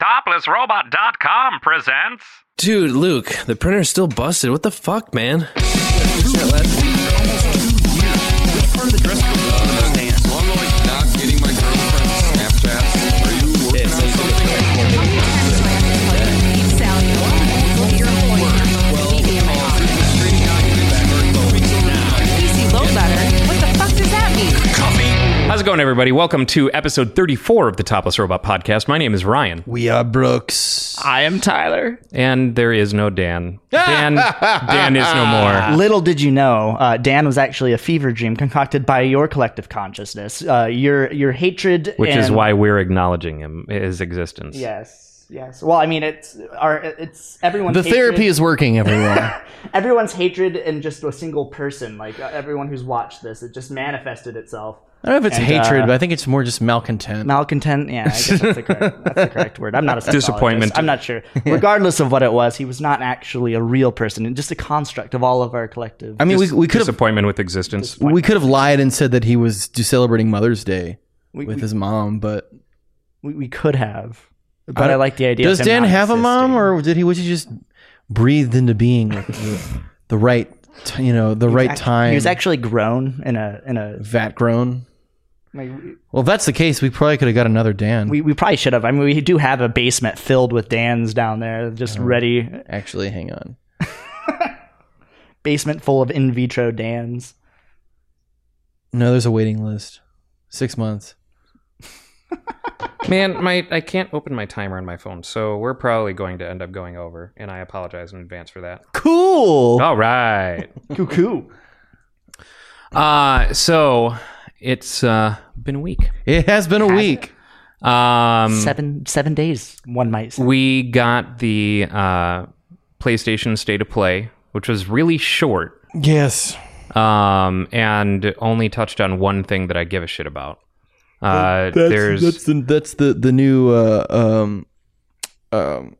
ToplessRobot.com presents. Dude, Luke, the printer's still busted. What the fuck, man? How's it going, everybody? Welcome to episode 34 of the Topless Robot Podcast. My name is Ryan, We are Brooks. I am Tyler. and there is no Dan. Dan, Dan is no more. Little did you know, uh, Dan was actually a fever dream concocted by your collective consciousness. Uh, your your hatred, Which is why we're acknowledging him, his existence. Yes, yes. Well, I mean, it's our it's everyone's The hatred- therapy is working, everyone. everyone's hatred in just a single person. Like uh, everyone who's watched this, it just manifested itself. I don't know if it's And, hatred, uh, but I think it's more just malcontent. Malcontent, yeah, I guess that's the correct, that's the correct word. I'm not a. Disappointment. I'm not sure. Regardless of what it was, he was not actually a real person, and just a construct of all of our collective. I mean, we, we could have Disappointment with existence. we could have lied and said that he was just celebrating Mother's Day we, with we, his mom, but we, we could have, but I, like the idea. does of Dan not have a mom, or did he was he just breathed into being with the, the right, you know, the right Act- time? He was actually grown in a in a. vat grown. Like, Well, if that's the case, we probably could have got another Dan. we, we probably should have. I mean, we do have a basement filled with Dan's down there, just Uh-huh. ready. actually, hang on. Basement full of in vitro Dan's. No, there's a waiting list. Six months. Man, my I can't open my timer on my phone, so we're probably going to end up going over, and I apologize in advance for that. Cool. All right. Cuckoo. Uh, so it's uh, been a week. It has been a week. Um, Seven seven days, one might say. we got the uh, PlayStation State of Play, which was really short, Yes. um, and only touched on one thing that I give a shit about. Uh, there's that's the that's the the new uh, um um.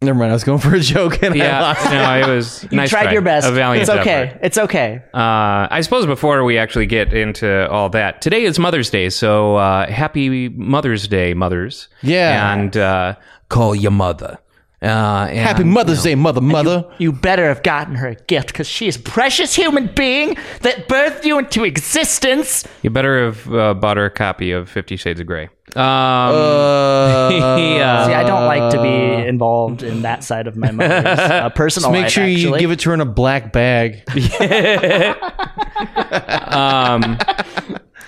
Never mind. I was going for a joke and I yeah, lost. no, it was You nice tried try. your best. A valiant it's okay. effort. It's okay. Uh, I suppose before we actually get into all that, today is Mother's Day, so uh, happy Mother's Day, mothers. Yeah. and uh, call your mother. Uh, and, Happy Mother's Day, mother, mother. You better have gotten her a gift because she is a precious human being that birthed you into existence. You better have uh, bought her a copy of Fifty Shades of Grey. Um, Uh, yeah. See, I don't like to be involved in that side of my mother's uh, personal make life. sure you give it to her in a black bag. um,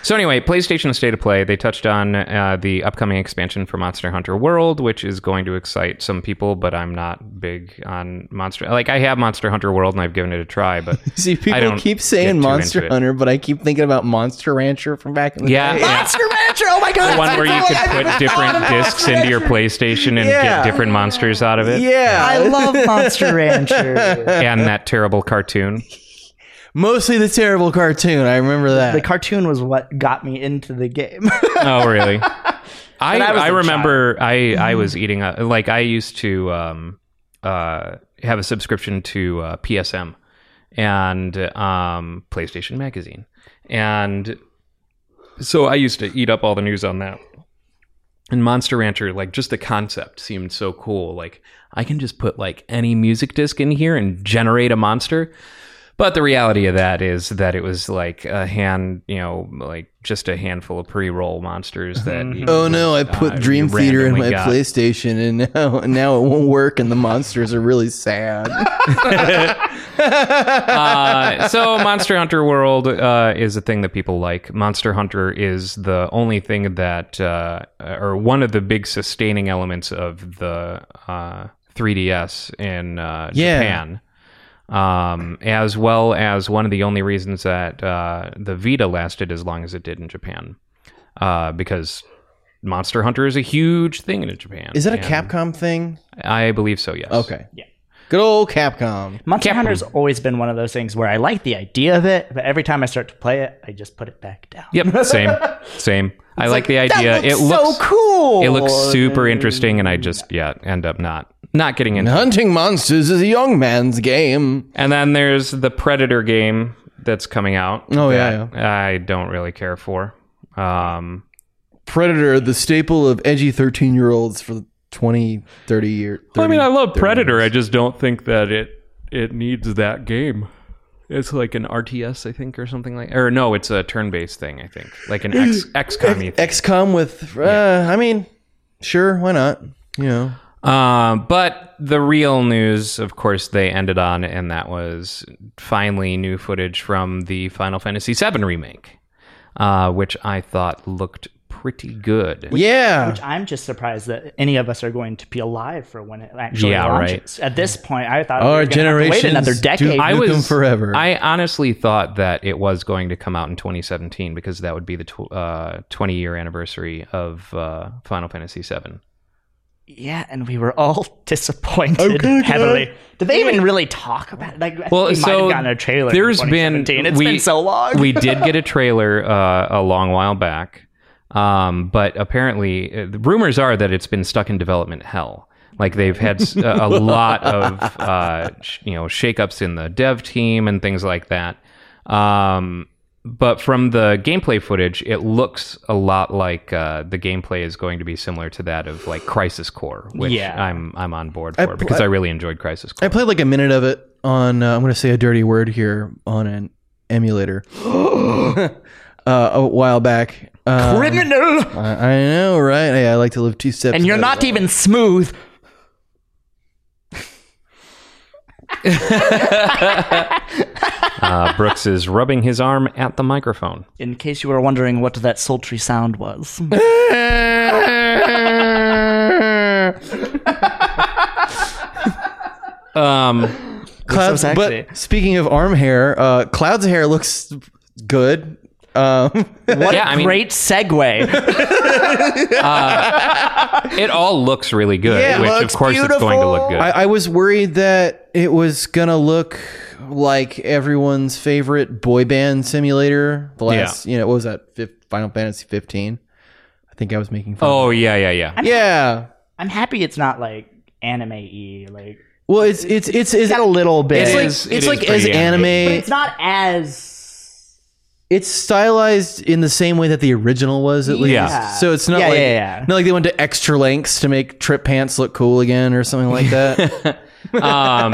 so anyway, PlayStation State of Play. They touched on uh, the upcoming expansion for Monster Hunter World, which is going to excite some people, but I'm not big on Monster. Like I have Monster Hunter World and I've given it a try, but See, I people don't keep saying Monster into it. Hunter, but I keep thinking about Monster Rancher from back in the yeah, day. yeah. Monster Rancher! Oh my god! The one where you could put different discs into your PlayStation and Yeah. get different monsters out of it. Yeah, I love Monster Rancher. And that terrible cartoon. Mostly the terrible cartoon. I remember that. the cartoon was what got me into the game. Oh, really? I I was I a remember I I was eating a, like I used to um uh have a subscription to uh, PSM and um PlayStation Magazine, and so I used to eat up all the news on that. And Monster Rancher, like just the concept seemed so cool. Like I can just put like any music disc in here and generate a monster. But the reality of that is that it was like a hand, you know, like just a handful of pre-roll monsters that. you Oh no! I uh, put you Dream Theater in my got. PlayStation, and now now it won't work, and the monsters are really sad. uh, so Monster Hunter World uh, is a thing that people like. Monster Hunter is the only thing that, uh, or one of the big sustaining elements of the uh, 3DS in uh, Yeah. Japan. Um, as well as one of the only reasons that uh, the Vita lasted as long as it did in Japan, uh, because Monster Hunter is a huge thing in Japan. Is that a Capcom thing? I believe so. Yes. Okay. Yeah. Good old Capcom. Monster Captain. Hunter's always been one of those things where I like the idea of it, but every time I start to play it, I just put it back down. Yep. Same. Same. I like, the idea. That it looks looks so cool. It looks super interesting, and I just yeah end up not not getting into. it. Hunting monsters is a young man's game. And then there's the Predator game that's coming out. Oh, yeah, that I don't really care for. Um, Predator, the staple of edgy thirteen-year-olds for 20, 30 years. I mean, I love Predator. I just don't think that it it needs that game. It's like an RTS, I think, or something like. Or no, it's a turn-based thing. I think, like an X XCOM. thing. XCOM with. Uh, I mean, sure, why not? You know. Um, but the real news, of course, they ended on, and that was finally new footage from the Final Fantasy VII remake, uh, which I thought looked pretty good. Yeah. Which I'm just surprised that any of us are going to be alive for when it actually Yeah, launches. At this point, I thought we Our were gonna have to wait generations another do- decade. I Nuke 'em was forever. I honestly thought that it was going to come out in 2017 because that would be the tw- uh, 20 year anniversary of uh, Final Fantasy VII. Yeah, and we were all disappointed heavily. Did they even really talk about it? Like, I Well, we might so have gotten a trailer. there's in been 2017. It's we, been so long. we did get a trailer uh, a long while back, um, but apparently, uh, the rumors are that it's been stuck in development hell. Like they've had a lot of uh, sh- you know shakeups in the dev team and things like that. Um, but from the gameplay footage, it looks a lot like uh, the gameplay is going to be similar to that of like Crisis Core, which Yeah. I'm I'm on board I for pl- because I really enjoyed Crisis Core. I played like a minute of it on. Uh, I'm going to say a dirty word here on an emulator uh, a while back. Um, Criminal, I, I know, right? Hey, I like to live two steps. and you're not even smooth. Uh, Brooks is rubbing his arm at the microphone. In case you were wondering what that sultry sound was. Um, Clouds, so but speaking of arm hair, uh, Cloud's hair looks good. Um, What Yeah, a I mean- great segue. it all looks really good, Yeah, which of looks course it's going to look beautiful. good. I, I was worried that it was gonna look like everyone's favorite boy band simulator. The last, you know, what was that? Fif- Final Fantasy 15. I think I was making fun. oh yeah, yeah, yeah. yeah. I'm happy it's not like anime y. Like Well, it's it's it's it's, it's got a little bit. it's like is- it it's is like as anime. anime. but it's not as. It's stylized in the same way that the original was, at least. Yeah. So it's not Yeah, like yeah, yeah. not like they went to extra lengths to make trip pants look cool again or something like that. Um,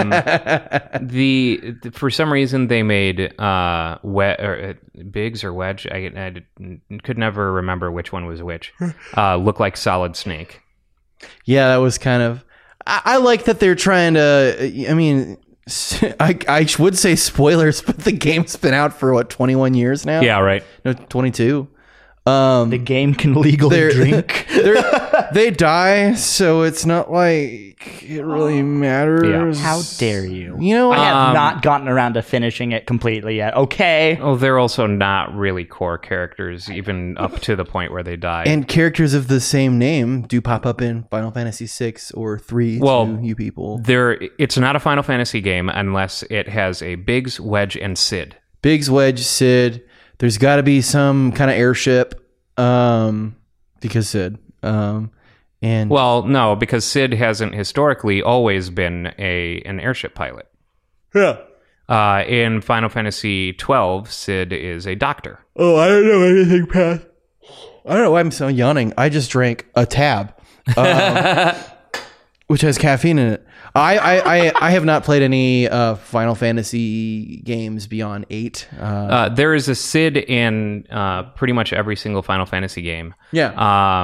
the for some reason they made uh we- or uh, Biggs or Wedge. I, I did- could never remember which one was which. Uh, look like Solid Snake. Yeah, that was kind of. I, I like that they're trying to. I mean, I I would say spoilers, but the game's been out for what twenty one years now. Yeah, right. no, twenty two. Um, The game can legally drink. they're, they die, so it's not like it really matters. How dare you? You know, I have Um, not gotten around to finishing it completely yet. Okay. Oh, they're also not really core characters, even up to the point where they die. and characters of the same name do pop up in Final Fantasy six or three. Well, to you people, there, it's not a Final Fantasy game unless it has a Biggs, Wedge, and Cid. Biggs, Wedge, Cid. There's got to be some kind of airship, um, because Cid, um, and Well, no, because Cid hasn't historically always been a an airship pilot. yeah. Uh, in Final Fantasy twelve, Cid is a doctor. Oh, I don't know anything past. I don't know why I'm so yawning. I just drank a tab, um, which has caffeine in it. I, I, I, I have not played any uh, Final Fantasy games beyond eight. Uh, Uh, there is a Cid in uh, pretty much every single Final Fantasy game. yeah,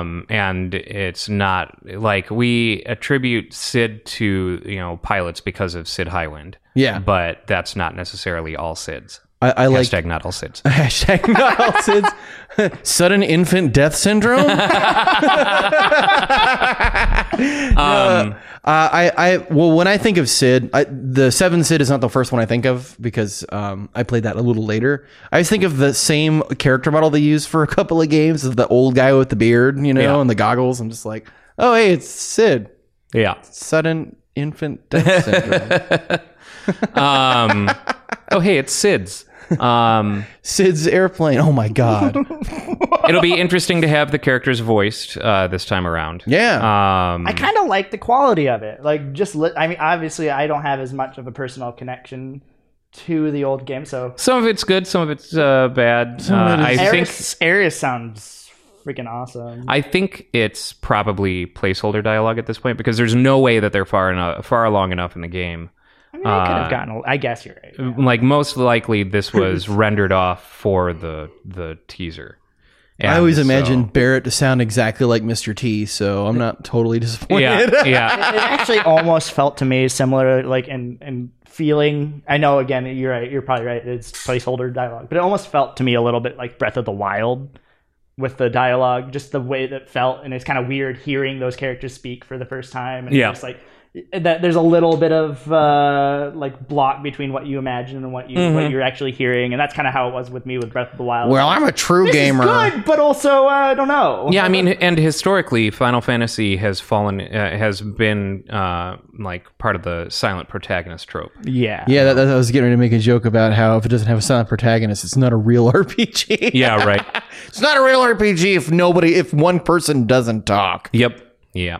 Um, and it's not like we attribute Cid to you know pilots because of Cid Highwind. yeah. but that's not necessarily all SIDS. I, I like Hashtag not all SIDS. hashtag not all SIDS. Sudden infant death syndrome. Um, Uh, I, I, well, when I think of Cid, I, the Seven Cid is not the first one I think of because um, I played that a little later. I just think of the same character model they used for a couple of games of the old guy with the beard, you know, Yeah. and the goggles. I'm just like, oh, hey, it's Cid. yeah. Sudden infant death syndrome. Um, oh, hey, it's SIDS. Um, Cid's airplane. Oh my god. it'll be interesting to have the characters voiced uh, this time around. Yeah. Um, I kind of like the quality of it. Like, just li- I mean, obviously, I don't have as much of a personal connection to the old game, so some of it's good, some of it's uh, bad. Uh, I think Aeris, Aeris sounds freaking awesome. I think it's probably placeholder dialogue at this point because there's no way that they're far enough, far along enough in the game. I mean, I could have uh, gotten. a- I guess you're right. yeah. Like most likely, this was rendered off for the the teaser. I always And so- imagine Barret to sound exactly like Mr. T, so I'm not totally disappointed. Yeah, yeah. it actually almost felt to me similar, like in in feeling. I know again, you're right. You're probably right. It's placeholder dialogue, but it almost felt to me a little bit like Breath of the Wild with the dialogue, just the way that felt, and it's kind of weird hearing those characters speak for the first time, and Yeah. it's like that. There's a little bit of uh, like block between what you imagine and what you what you're actually hearing, and that's kind of how it was with me with Breath of the Wild. Well, I'm a true this gamer. is good, but also uh, I don't know. Yeah, I mean, and historically, Final Fantasy has fallen, uh, has been uh, like part of the silent protagonist trope. yeah, Yeah, that, that- I was getting ready to make a joke about how if it doesn't have a silent protagonist, it's not a real RPG. Yeah, right. it's not a real RPG if nobody, if one person doesn't talk. yep. Yeah.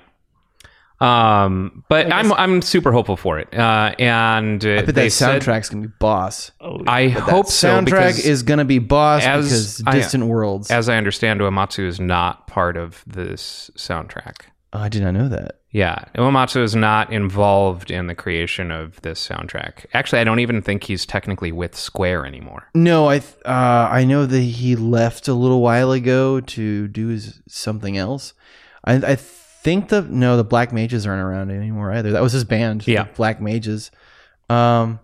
Um, but I'm I'm super hopeful for it. Uh, and uh, But that they said- soundtrack's gonna be boss. I hope so. Soundtrack because is gonna be boss as because I- Distant Worlds. as I understand, Uematsu is not part of this soundtrack. oh, I did not know that. Yeah, Uematsu is not involved in the creation of this soundtrack. Actually, I don't even think he's technically with Square anymore. No, I th- uh, I know that he left a little while ago to do something else. I, I think the no, the Black Mages aren't around anymore either. That was his band, Yeah. Black Mages. Um,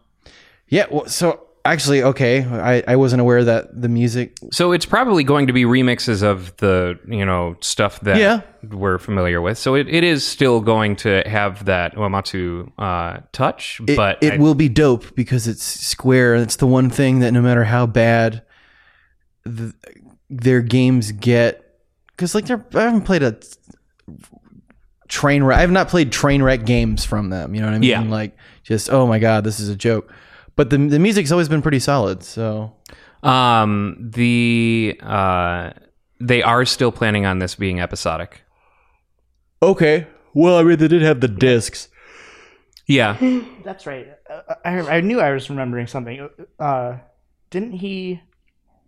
yeah. Well, so actually, okay, I, I wasn't aware that the music. So it's probably going to be remixes of the you know stuff that Yeah. we're familiar with. So it, it is still going to have that Uematsu uh, touch, It, but it I- will be dope because it's Square. and It's the one thing that no matter how bad the, their games get, because like they're, I haven't played a train wreck. I have not played train wreck games from them. You know what I mean? Yeah. Like just oh my god, this is a joke. But the the music's always been pretty solid. So um the uh, they are still planning on this being episodic. okay. Well, I mean, they did have the discs. Yeah, That's right. Uh, I, I knew I was remembering something. Uh, didn't he,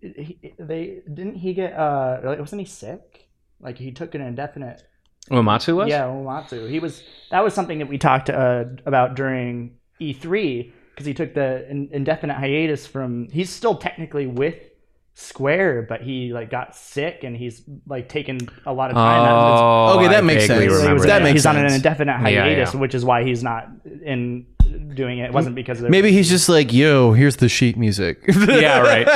he? They didn't he get? Uh, like, wasn't he sick? Like he took an indefinite. Uematsu was. Yeah, Uematsu. He was. That was something that we talked uh, about during E3 because he took the in, indefinite hiatus from. He's still technically with Square, but he like got sick and he's like taken a lot of time. out of his Oh, Okay, that I makes vaguely sense. So he remember was- That makes he's on an sense. indefinite Yeah, hiatus, yeah. which is why he's not in doing it. It wasn't because of Maybe he's just like, yo, here's the sheet music. yeah, right.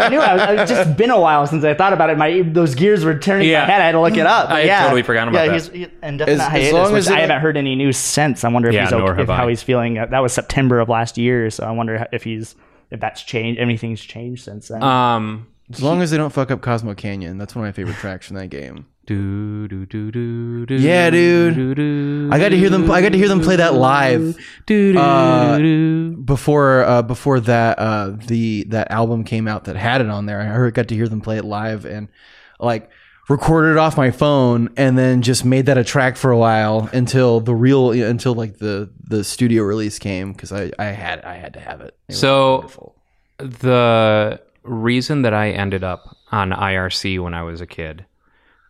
I knew I was, it's just been a while since I thought about it. My those gears were turning Yeah. my head. I had to look it up. But I had yeah, totally forgotten about yeah, that. He's, he, indefinite As- as hiatus, long which as it- I haven't heard any news since. I wonder if Yeah, he's nor okay, have if, how he's feeling. That was September of last year, so I wonder if he's if that's changed. Anything's changed since then. Um, as long as they don't fuck up Cosmo Canyon, that's one of my favorite tracks from that game. do do do do do. Yeah, dude. do, do, I got to hear them. I got to hear them play that live. do, do, Uh, do. before uh, before that uh, the that album came out that had it on there. I heard got to hear them play it live and like recorded it off my phone and then just made that a track for a while until the real until like the the studio release came because I I had I had to have it. It So- wonderful. the reason that I ended up on IRC when I was a kid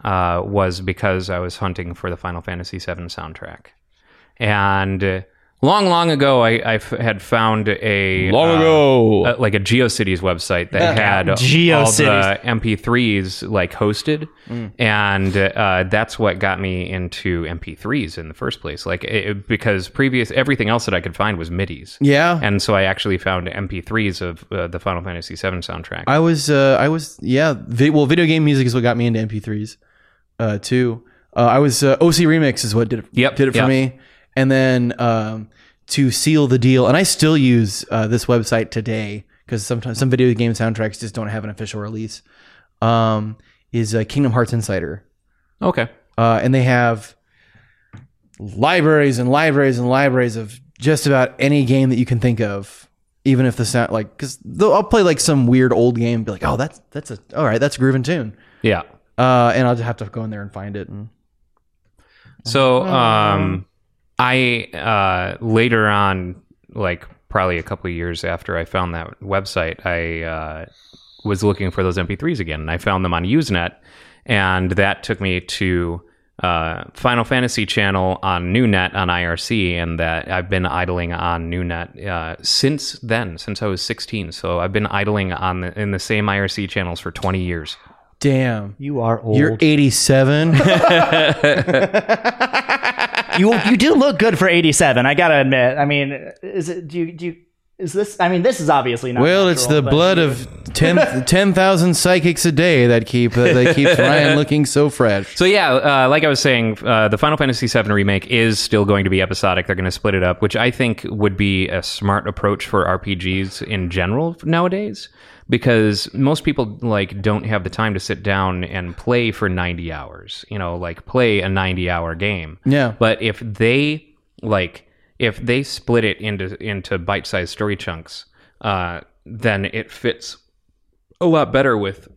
uh, was because I was hunting for the Final Fantasy VII soundtrack, and long, long ago, I, I f- had found a Long uh, ago. uh, like a GeoCities website that had all GeoCities. the MP3s like hosted, and uh, that's what got me into MP3s in the first place. Like it, because previous everything else that I could find was MIDI's. yeah. And so I actually found MP3s of uh, the Final Fantasy VII soundtrack. I was uh, I was yeah. Vi- well, video game music is what got me into MP3s uh, too. Uh, I was uh, OC Remix is what did it, Yep, did it for yep. me, and then um, to seal the deal, and I still use uh, this website today because sometimes some video game soundtracks just don't have an official release. Um, is uh, Kingdom Hearts Insider, okay. uh, and they have libraries and libraries and libraries of just about any game that you can think of. Even if the sound like, because I'll play like some weird old game, and be like, oh, that's that's a all right, that's a grooving tune, Yeah. uh, and I'll just have to go in there and find it. And So um, I uh, later on, like probably a couple of years after I found that website, I uh, was looking for those MP3s again, and I found them on Usenet. and that took me to uh, Final Fantasy channel on NewNet on IRC, and that I've been idling on NewNet uh, since then, since I was 16. So I've been idling on the, in the same IRC channels for 20 years. Damn. You are old. You're 87. you you do look good for 87. I gotta admit. I mean, is it? Do you do? You, is this? I mean, this is obviously not. well, it's the but- blood of 10 10,000 psychics a day that keep uh, that keeps Ryan looking so fresh. So yeah, uh, like I was saying, uh, the Final Fantasy VII remake is still going to be episodic. They're going to split it up, which I think would be a smart approach for RPGs in general nowadays, because most people like don't have the time to sit down and play for ninety hours. You know, like play a ninety-hour game. Yeah. But if they like, if they split it into into bite-sized story chunks, uh, then it fits a lot better with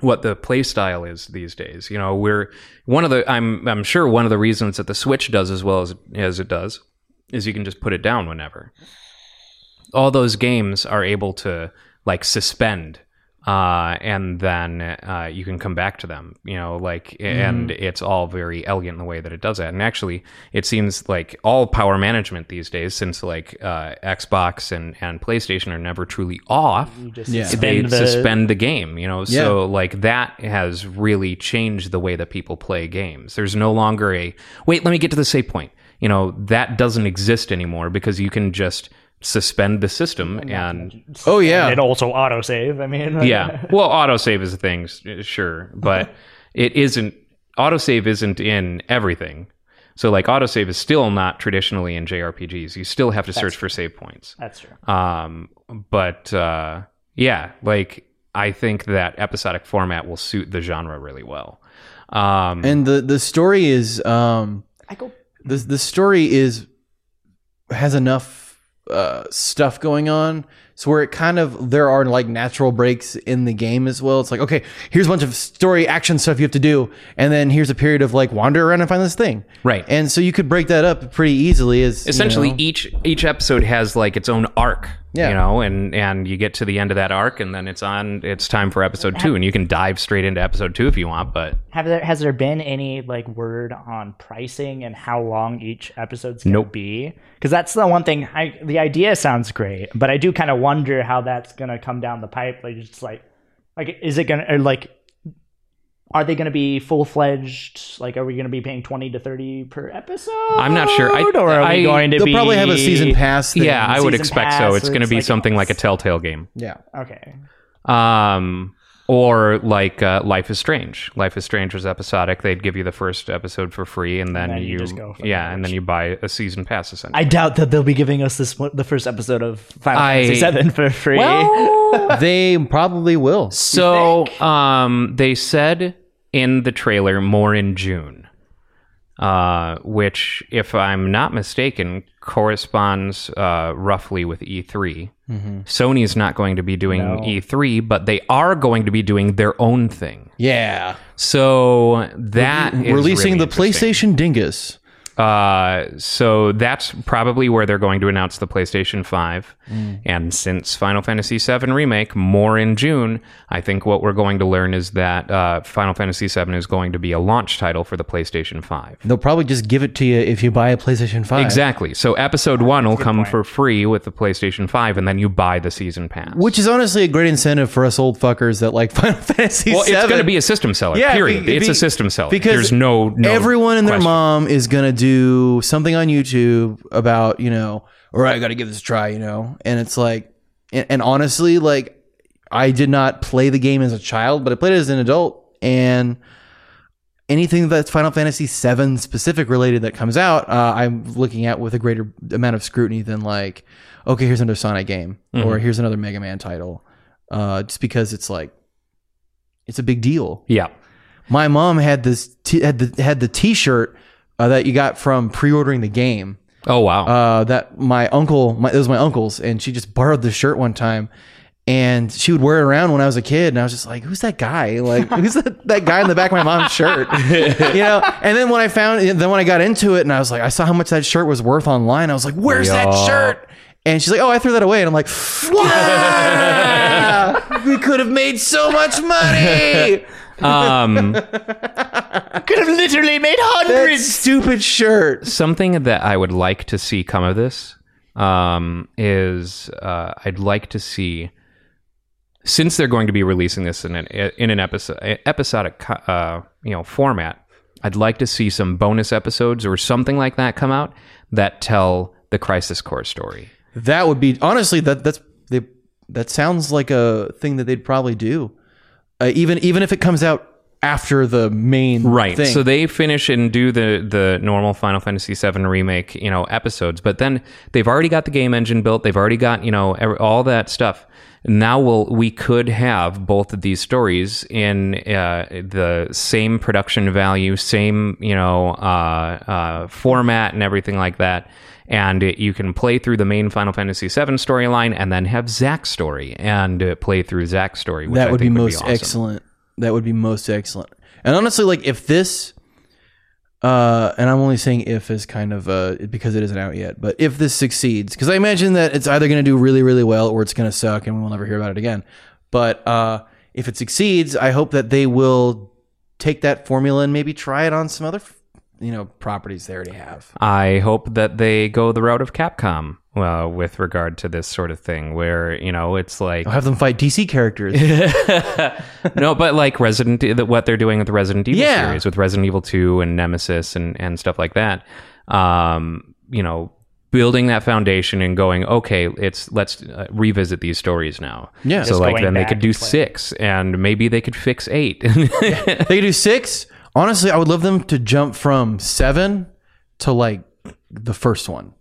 what the play style is these days. You know, we're one of the I'm I'm sure one of the reasons that the Switch does as well as as it does is you can just put it down whenever. All those games are able to like suspend uh, and then uh, you can come back to them, you know, like, and it's all very elegant in the way that it does that. And actually, it seems like all power management these days, since like uh, Xbox and, and PlayStation are never truly off, You just Yeah. they suspend the, suspend the game you know Yeah. so like that has really changed the way that people play games there's no longer a wait let me get to the save point you know that doesn't exist anymore because you can just suspend the system and Oh yeah. and also autosave. I mean, yeah well autosave is a thing sure but it isn't autosave isn't in everything so like autosave is still not traditionally in jrpgs you still have to search for save points that's true. um, but uh, yeah, like I think that episodic format will suit the genre really well. Um, And the the story is um I go. the the story is has enough uh, stuff going on so where it kind of there are like natural breaks in the game as well it's like okay here's a bunch of story action stuff you have to do and then here's a period of like wander around and find this thing Right. and so you could break that up pretty easily as you essentially know. each each episode has like its own arc. Yeah. You know, and and you get to the end of that arc, and then it's on. It's time for episode two, and you can dive straight into episode two if you want. But Have there has there been any like word on pricing and how long each episode's gonna Nope. be? Because that's the one thing. I the idea sounds great, but I do kind of wonder how that's gonna come down the pipe. Like just like like is it gonna or like are they gonna be full fledged? Like are we gonna be paying twenty to thirty per episode? I'm not sure. I- or are I- we going to they'll be probably have a season pass thing. yeah, I would expect so. It's going to be like- something like a Telltale game. yeah Okay. um, or like uh, Life is Strange. Life is Strange was episodic. They'd give you the first episode for free, and then, then you you, just go for yeah, the and then you buy a season pass. Essentially, I doubt that they'll be giving us this one, the first episode of Final I- Fantasy VII for free. they probably will so um, they said in the trailer more in June, uh, which, if I'm not mistaken, corresponds uh, roughly with E3. Sony's not going to be doing No. E3, but they are going to be doing their own thing. yeah So that is releasing really the. PlayStation Dingus Uh, so that's probably where they're going to announce the PlayStation 5. Mm. And since Final Fantasy VII Remake, more in June, I think what we're going to learn is that uh, Final Fantasy VII is going to be a launch title for the PlayStation 5. they'll probably just give it to you if you buy a PlayStation 5 Exactly. So episode one will come for free with the PlayStation 5, and then you buy the season pass. Which is honestly a great incentive for us old fuckers that like Final Fantasy well, it's going to be a system seller. Yeah, period. be- it's be- a system seller because there's no, no everyone and their mom is gonna do something on YouTube about you know, all right, I got to give this a try, you know, and it's like, and, and honestly, like, I did not play the game as a child, but I played it as an adult, and anything that's Final Fantasy VII specific related that comes out, uh, I'm looking at with a greater amount of scrutiny than like, okay, here's another Sonic game, or here's another Mega Man title, uh, just because it's like, it's a big deal. Yeah. my mom had this t- had the had the T-shirt uh, that you got from pre-ordering the game. Oh, wow. Uh, that my uncle, my, it was my uncle's, and she just borrowed the shirt one time, and she would wear it around when I was a kid, and I was just like, "Who's that guy? Like, who's that, that guy in the back of my mom's shirt?" you know. And then when I found, then when I got into it, and I was like, I saw how much that shirt was worth online. I was like, "Where's that shirt?" And she's like, "Oh, I threw that away." And I'm like, "Wow, we could have made so much money." Um, Could have literally made That hundreds. stupid shirt. something that I would like to see come of this um, is uh, I'd like to see since they're going to be releasing this in an in an episode episodic uh, you know format. I'd like to see some bonus episodes or something like that come out that tell the Crisis Core story. That would be honestly that that's they, that sounds like a thing that they'd probably do. Uh, even even if it comes out after the main right. thing. so they finish and do the the normal final fantasy VII remake you know episodes. But then they've already got the game engine built. They've already got you know all that stuff. Now we'll we could have both of these stories in uh, the same production value same you know uh, uh, format and everything like that and you can play through the main Final Fantasy VII storyline and then have Zack's story and uh, play through Zack's story. Which that would be think most awesome. excellent. That would be most excellent. And honestly, like if this, uh, and I'm only saying if is kind of uh because it isn't out yet, but if this succeeds, because I imagine that it's either going to do really really well or it's going to suck and we'll never hear about it again. But uh, if it succeeds, I hope that they will take that formula and maybe try it on some other, you know, properties they already have. I hope that they go the route of Capcom uh, with regard to this sort of thing, where you know it's like I'll have them fight DC characters. no, but like Resident, what they're doing with the Resident Evil Yeah. series, with Resident Evil Two and Nemesis and and stuff like that. Um, you know, building that foundation and going, okay, it's let's uh, revisit these stories now. Yeah. so Just like then they could do six, and maybe they could fix eight. they could do six. Honestly, I would love them to jump from seven to like the first one.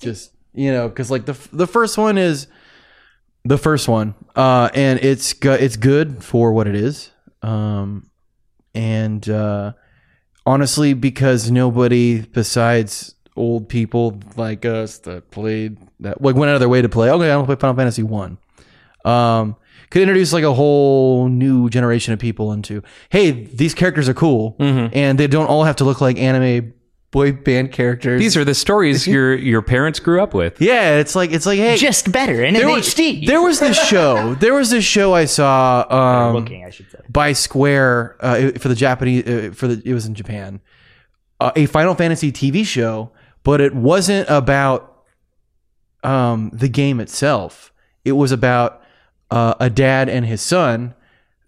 Just you know, because like the the first one is the first one, uh, and it's it's good for what it is, um, and uh, honestly, because nobody besides old people like us that played that like went out of their way to play. Okay, I don't play Final Fantasy one. Um, could introduce like a whole new generation of people into hey, these characters are cool, and they don't all have to look like anime boy band characters. These are the stories your your parents grew up with. yeah, it's like it's like hey, Just better in there an was, HD. there was this show. There was this show I saw um, looking, I should say. by Square uh, for the Japanese uh, for the it was in Japan. Uh, a Final Fantasy TV show, but it wasn't about um, the game itself. It was about uh, a dad and his son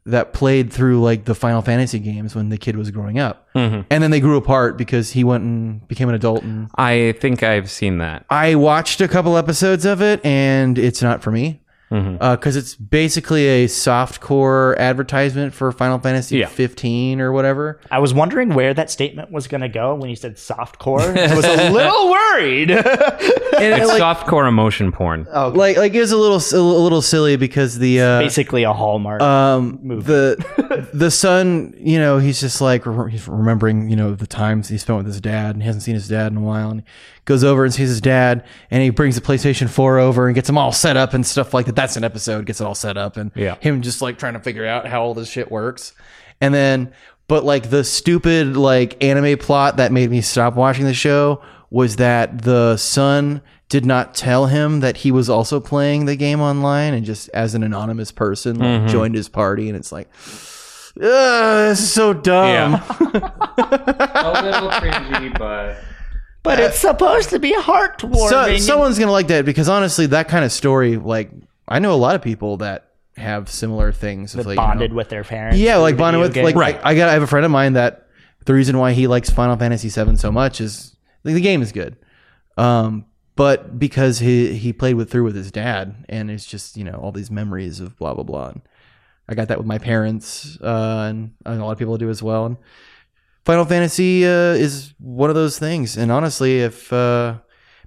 that played through like the Final Fantasy games when the kid was growing up, and then they grew apart because he went and became an adult. And I think I've seen that. I watched a couple episodes of it, and it's not for me Mm-hmm. because it's basically a soft core advertisement for Final Fantasy Yeah. 15 or whatever. I was wondering where that statement was going to go when you said soft core. I was a little worried. And It's like, softcore emotion porn. like, like it was a little, a little silly because the uh, Basically a hallmark. um the the son, you know, he's just like re- he's remembering, you know, the times he spent with his dad, and he hasn't seen his dad in a while, and goes over and sees his dad, and he brings the PlayStation 4 over and gets them all set up and stuff like that. That's an episode, gets it all set up, and Yeah. him just like trying to figure out how all this shit works, and then. But like the stupid like anime plot that made me stop watching the show was that the son did not tell him that he was also playing the game online and just as an anonymous person like, mm-hmm. joined his party and it's like Ugh, this is so dumb. a little cringy, but but it's supposed to be heartwarming. So, someone's gonna like that because honestly, that kind of story, like I know a lot of people that have similar things. With, like, you know- bonded with their parents. yeah, like bonded video with like games. I, I got I have a friend of mine that the reason why he likes Final Fantasy VII so much is like, the game is good, um, but because he he played with through with his dad and it's just you know all these memories of blah blah blah. And I got that with my parents, uh, and, and a lot of people do as well. And Final Fantasy uh, is one of those things, and honestly, if uh,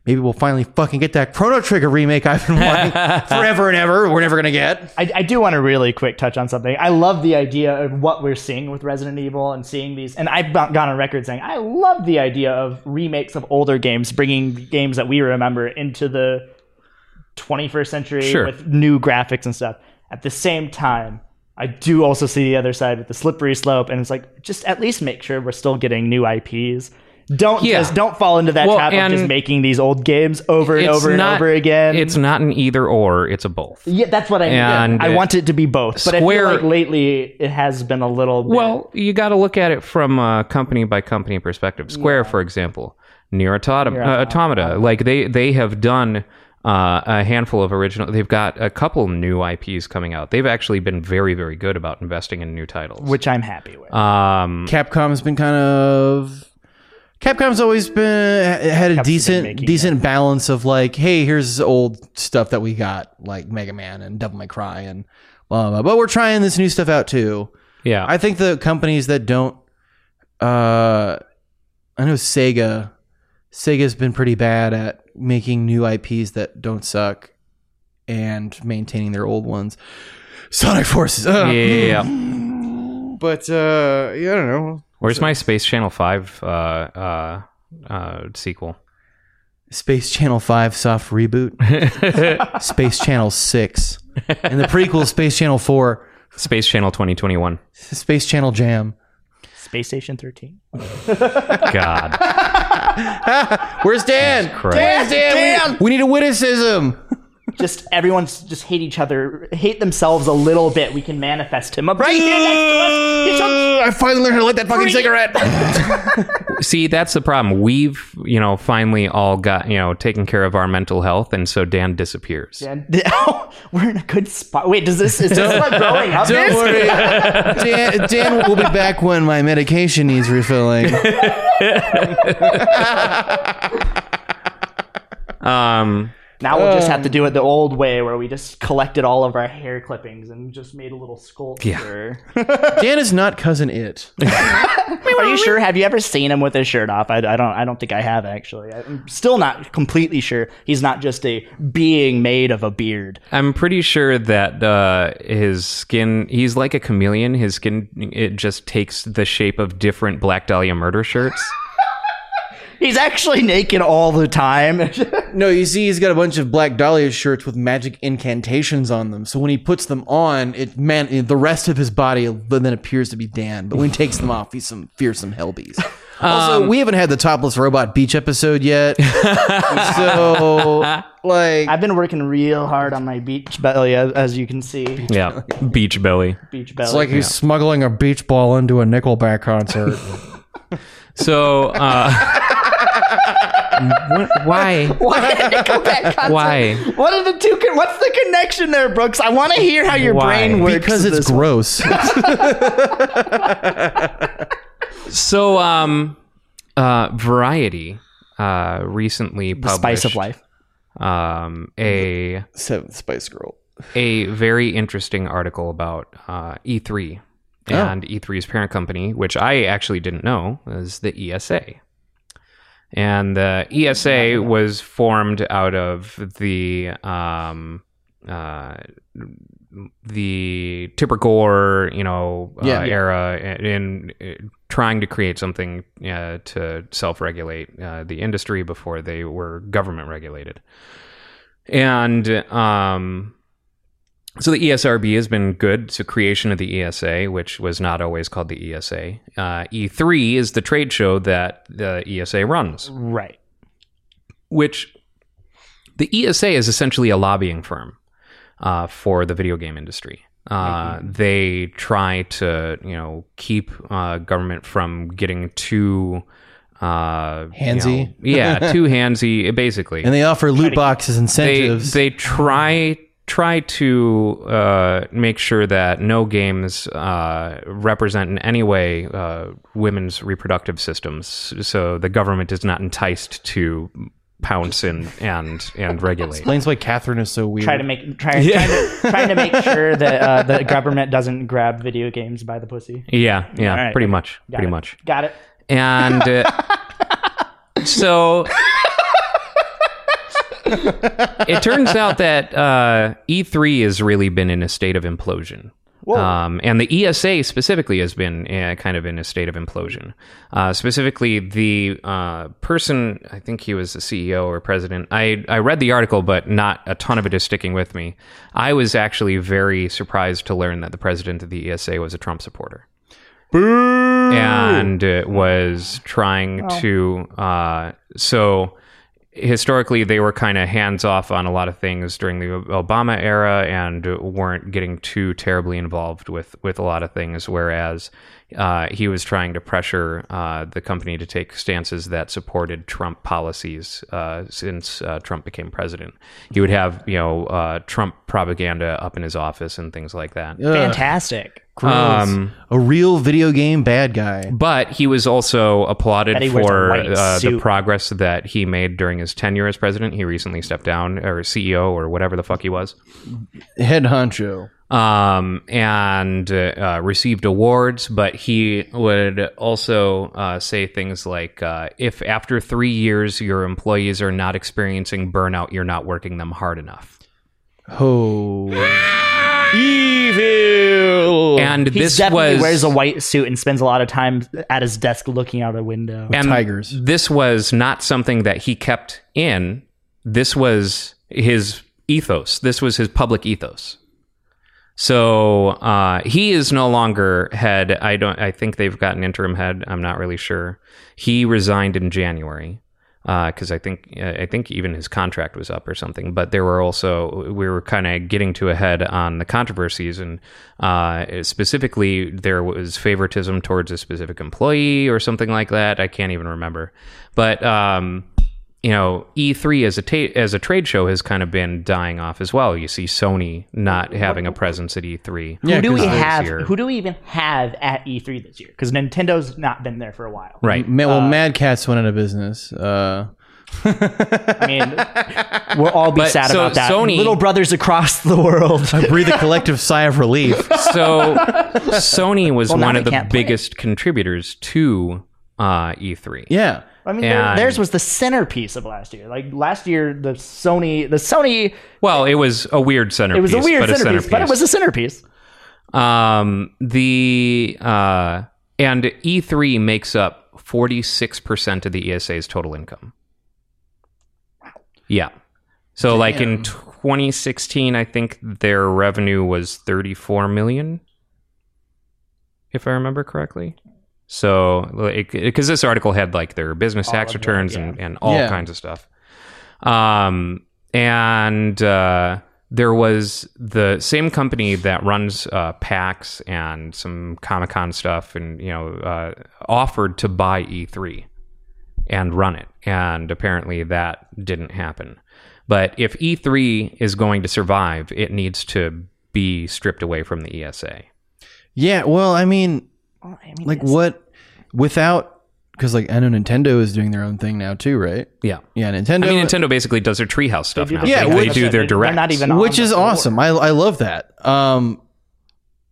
maybe we'll finally fucking get that Chrono Trigger remake I've been wanting forever and ever, we're never gonna get. I, I do want to really quick touch on something. I love the idea of what we're seeing with Resident Evil and seeing these. And I've gone on record saying I love the idea of remakes of older games, bringing games that we remember into the 21st century Sure. with new graphics and stuff. At the same time, I do also see the other side with the slippery slope, and it's like just at least make sure we're still getting new IPs. don't Yeah. just don't fall into that Well, trap of just making these old games over and over not- and over again. It's not an either or; it's a both. yeah, that's what I mean. I want it to be both, but I Square- feel like lately it has been a little. Bit, Well, you got to look at it from a company by company perspective. Square, for example, Nier uh, Automata, like they they have done uh, a handful of original. They've got a couple new IPs coming out. They've actually been very very good about investing in new titles. which I'm happy with. um, Capcom's been kind of Capcom's always been had a been decent making decent balance of like, hey, here's old stuff that we got, like Mega Man and Devil May Cry and blah blah. blah. But we're trying this new stuff out too. yeah, I think the companies that don't, uh, I know Sega. Sega's been pretty bad at making new IPs that don't suck and maintaining their old ones. Sonic Forces. Ugh. yeah. But uh, yeah, I don't know. Where's my Space Channel Five uh, uh, uh, sequel? Space Channel 5 soft reboot. Space Channel 6. And the prequel, Space Channel 4. Space Channel 2021. Space Channel Jam. Space Station 13. God, Where's Dan? Christ. Where's Dan? We, we need a witticism. Just everyone's just hate each other, hate themselves a little bit. We can manifest him up right here next to us. He took- I finally learned how to light that fucking cigarette. see, that's the problem. We've you know finally all got you know taken care of our mental health, and so Dan disappears. Dan, we're in a good spot. Wait, does this is this what growing up Don't is? worry. Dan, Dan will be back when my medication needs refilling. Um, Now we'll just have to do it the old way, where we just collected all of our hair clippings and just made a little sculpture. Dan is not cousin Itt. Are you sure? Have you ever seen him with his shirt off? I, I don't. I don't think I have actually. I'm still not completely sure he's not just a being made of a beard. I'm pretty sure that uh, his skin, he's like a chameleon. His skin, it just takes the shape of different Black Dahlia murder shirts. He's actually naked all the time. No, you see, he's got a bunch of Black Dahlia shirts with magic incantations on them. So when he puts them on, it man, the rest of his body then appears to be Dan. But when he takes them off, he's some fearsome hellbeast. Also, we haven't had the topless robot beach episode yet, so like, I've been working real hard on my beach belly, as, as you can see. yeah. Beach belly. Beach belly. it's like he's smuggling a beach ball into a Nickelback concert. So, uh, wh- why? Why Nickelback concert? Why? What are the two? Con- what's the connection there, Brooks? I want to hear how your Why? brain works. because it's gross. So, um, uh, Variety uh, recently The published spice of life. um, a Seventh Spice Girl. a very interesting article about uh, E3 and E3's parent company, which I actually didn't know is the ESA. And the ESA was formed out of the um, uh, the Tipper Gore, you know, uh, Yeah. era in, in trying to create something uh, to self-regulate uh, the industry before they were government regulated. And um, so the ESRB has been good. A creation of the ESA, which was not always called the ESA. Uh, E3 is the trade show that the ESA runs Right. which the ESA is essentially a lobbying firm uh, for the video game industry. Uh, They try to, you know, keep uh, government from getting too uh, you Handsy? know- yeah, too handsy, basically. And they offer loot boxes, they incentives. they try try to uh, make sure that no games uh, represent in any way uh, women's reproductive systems, so the government is not enticed to pounce and and and regulate. explains why Catherine is so weird. Try to make try, trying, to, trying to make sure that uh, the government doesn't grab video games by the pussy. Yeah, yeah, All right, pretty much, Got pretty it. much. Got it. And uh, so it turns out that uh, E3 has really been in a state of implosion. Um, and the ESA specifically has been uh, kind of in a state of implosion. Uh, specifically, the uh, person, I think he was the CEO or president. I, I read the article, but not a ton of it is sticking with me. I was actually very surprised to learn that the president of the ESA was a Trump supporter. Boo! and uh, was trying to. Uh, so historically, they were kind of hands off on a lot of things during the Obama era and weren't getting too terribly involved with with a lot of things. Whereas uh, he was trying to pressure uh, the company to take stances that supported Trump policies uh, since uh, Trump became president. He would have you know uh, Trump propaganda up in his office and things like that. Fantastic. Um, a real video game bad guy. but he was also applauded he wears a for white uh, the suit. progress that he made during his tenure as president. He recently stepped down, or CEO, or whatever the fuck he was, Head honcho. um, and uh, uh, received awards. But he would also uh, say things like, uh, "If after three years your employees are not experiencing burnout, you're not working them hard enough." Oh. Evil. And he this definitely was wears a white suit and spends a lot of time at his desk looking out a window. and tigers. This was not something that he kept in. This was his ethos. This was his public ethos. So uh, he is no longer head. I don't. I think they've got an interim head. I'm not really sure. He resigned in January because I think uh, I think even his contract was up or something. But there were also we were kind of getting to a head on the controversies, and uh, specifically there was favoritism towards a specific employee or something like that. I can't even remember. But um, you know, E3 as a ta- as a trade show has kind of been dying off as well. You see Sony not having a presence at E3. Yeah, who do we 'cause have? year. Who do we even have at E3 this year? Because Nintendo's not been there for a while. Right. Ma- well, Mad Catz went out of business. Uh, I mean, we'll all be But sad so about that. Sony- Little brothers across the world. I breathe a collective sigh of relief. So Sony was Well, one of the can't play biggest contributors to uh, E3. Yeah. I mean, And- theirs was the centerpiece of last year. Like last year, the Sony, the Sony, Well, it was a weird centerpiece. it was a weird but centerpiece, but it was a centerpiece. Um, the uh, and E3 makes up 46% of the ESA's total income. Yeah. So like in 2016 I think their revenue was 34 million if I remember correctly. So because this article had like their business tax of that, returns yeah. and, and all Yeah. kinds of stuff. Um, and uh, there was the same company that runs uh, PAX and some Comic Con stuff, and you know, uh, offered to buy E3 and run it, and apparently that didn't happen. But if E3 is going to survive, it needs to be stripped away from the ESA. Yeah. Well, I mean, Well, I mean, like it's- what without because like I know Nintendo is doing their own thing now too, right? Yeah. Yeah, Nintendo. I mean, Nintendo basically does their treehouse stuff now. Yeah, they, which- do their They're direct. not even on which the is floor. awesome. I I love that. Um,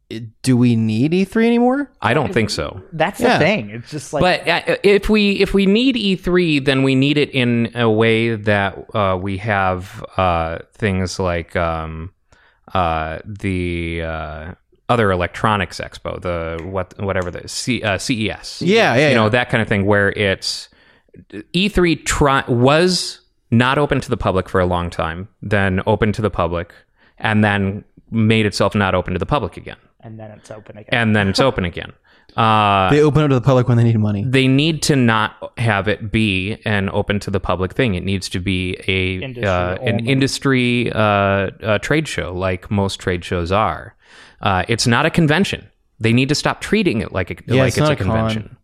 it- do we need E3 anymore? I don't think so. That's Yeah. the thing. It's just like But uh, if we if we need E3, then we need it in a way that uh, we have uh, things like um, uh, the uh, other electronics expo, the what whatever the C, uh, CES. Yeah, yeah, you know yeah. that kind of thing where it's E3 try, was not open to the public for a long time, then open to the public, and then made itself not open to the public again, and then it's open again. and then it's open again. Uh, They open it to the public when they need money. they need to not have it be an open to the public thing. It needs to be a Industry uh, an industry uh, uh, trade show, like most trade shows are. Uh, it's not a convention. They need to stop treating it like a, Yeah, like it's it's, a a con. convention.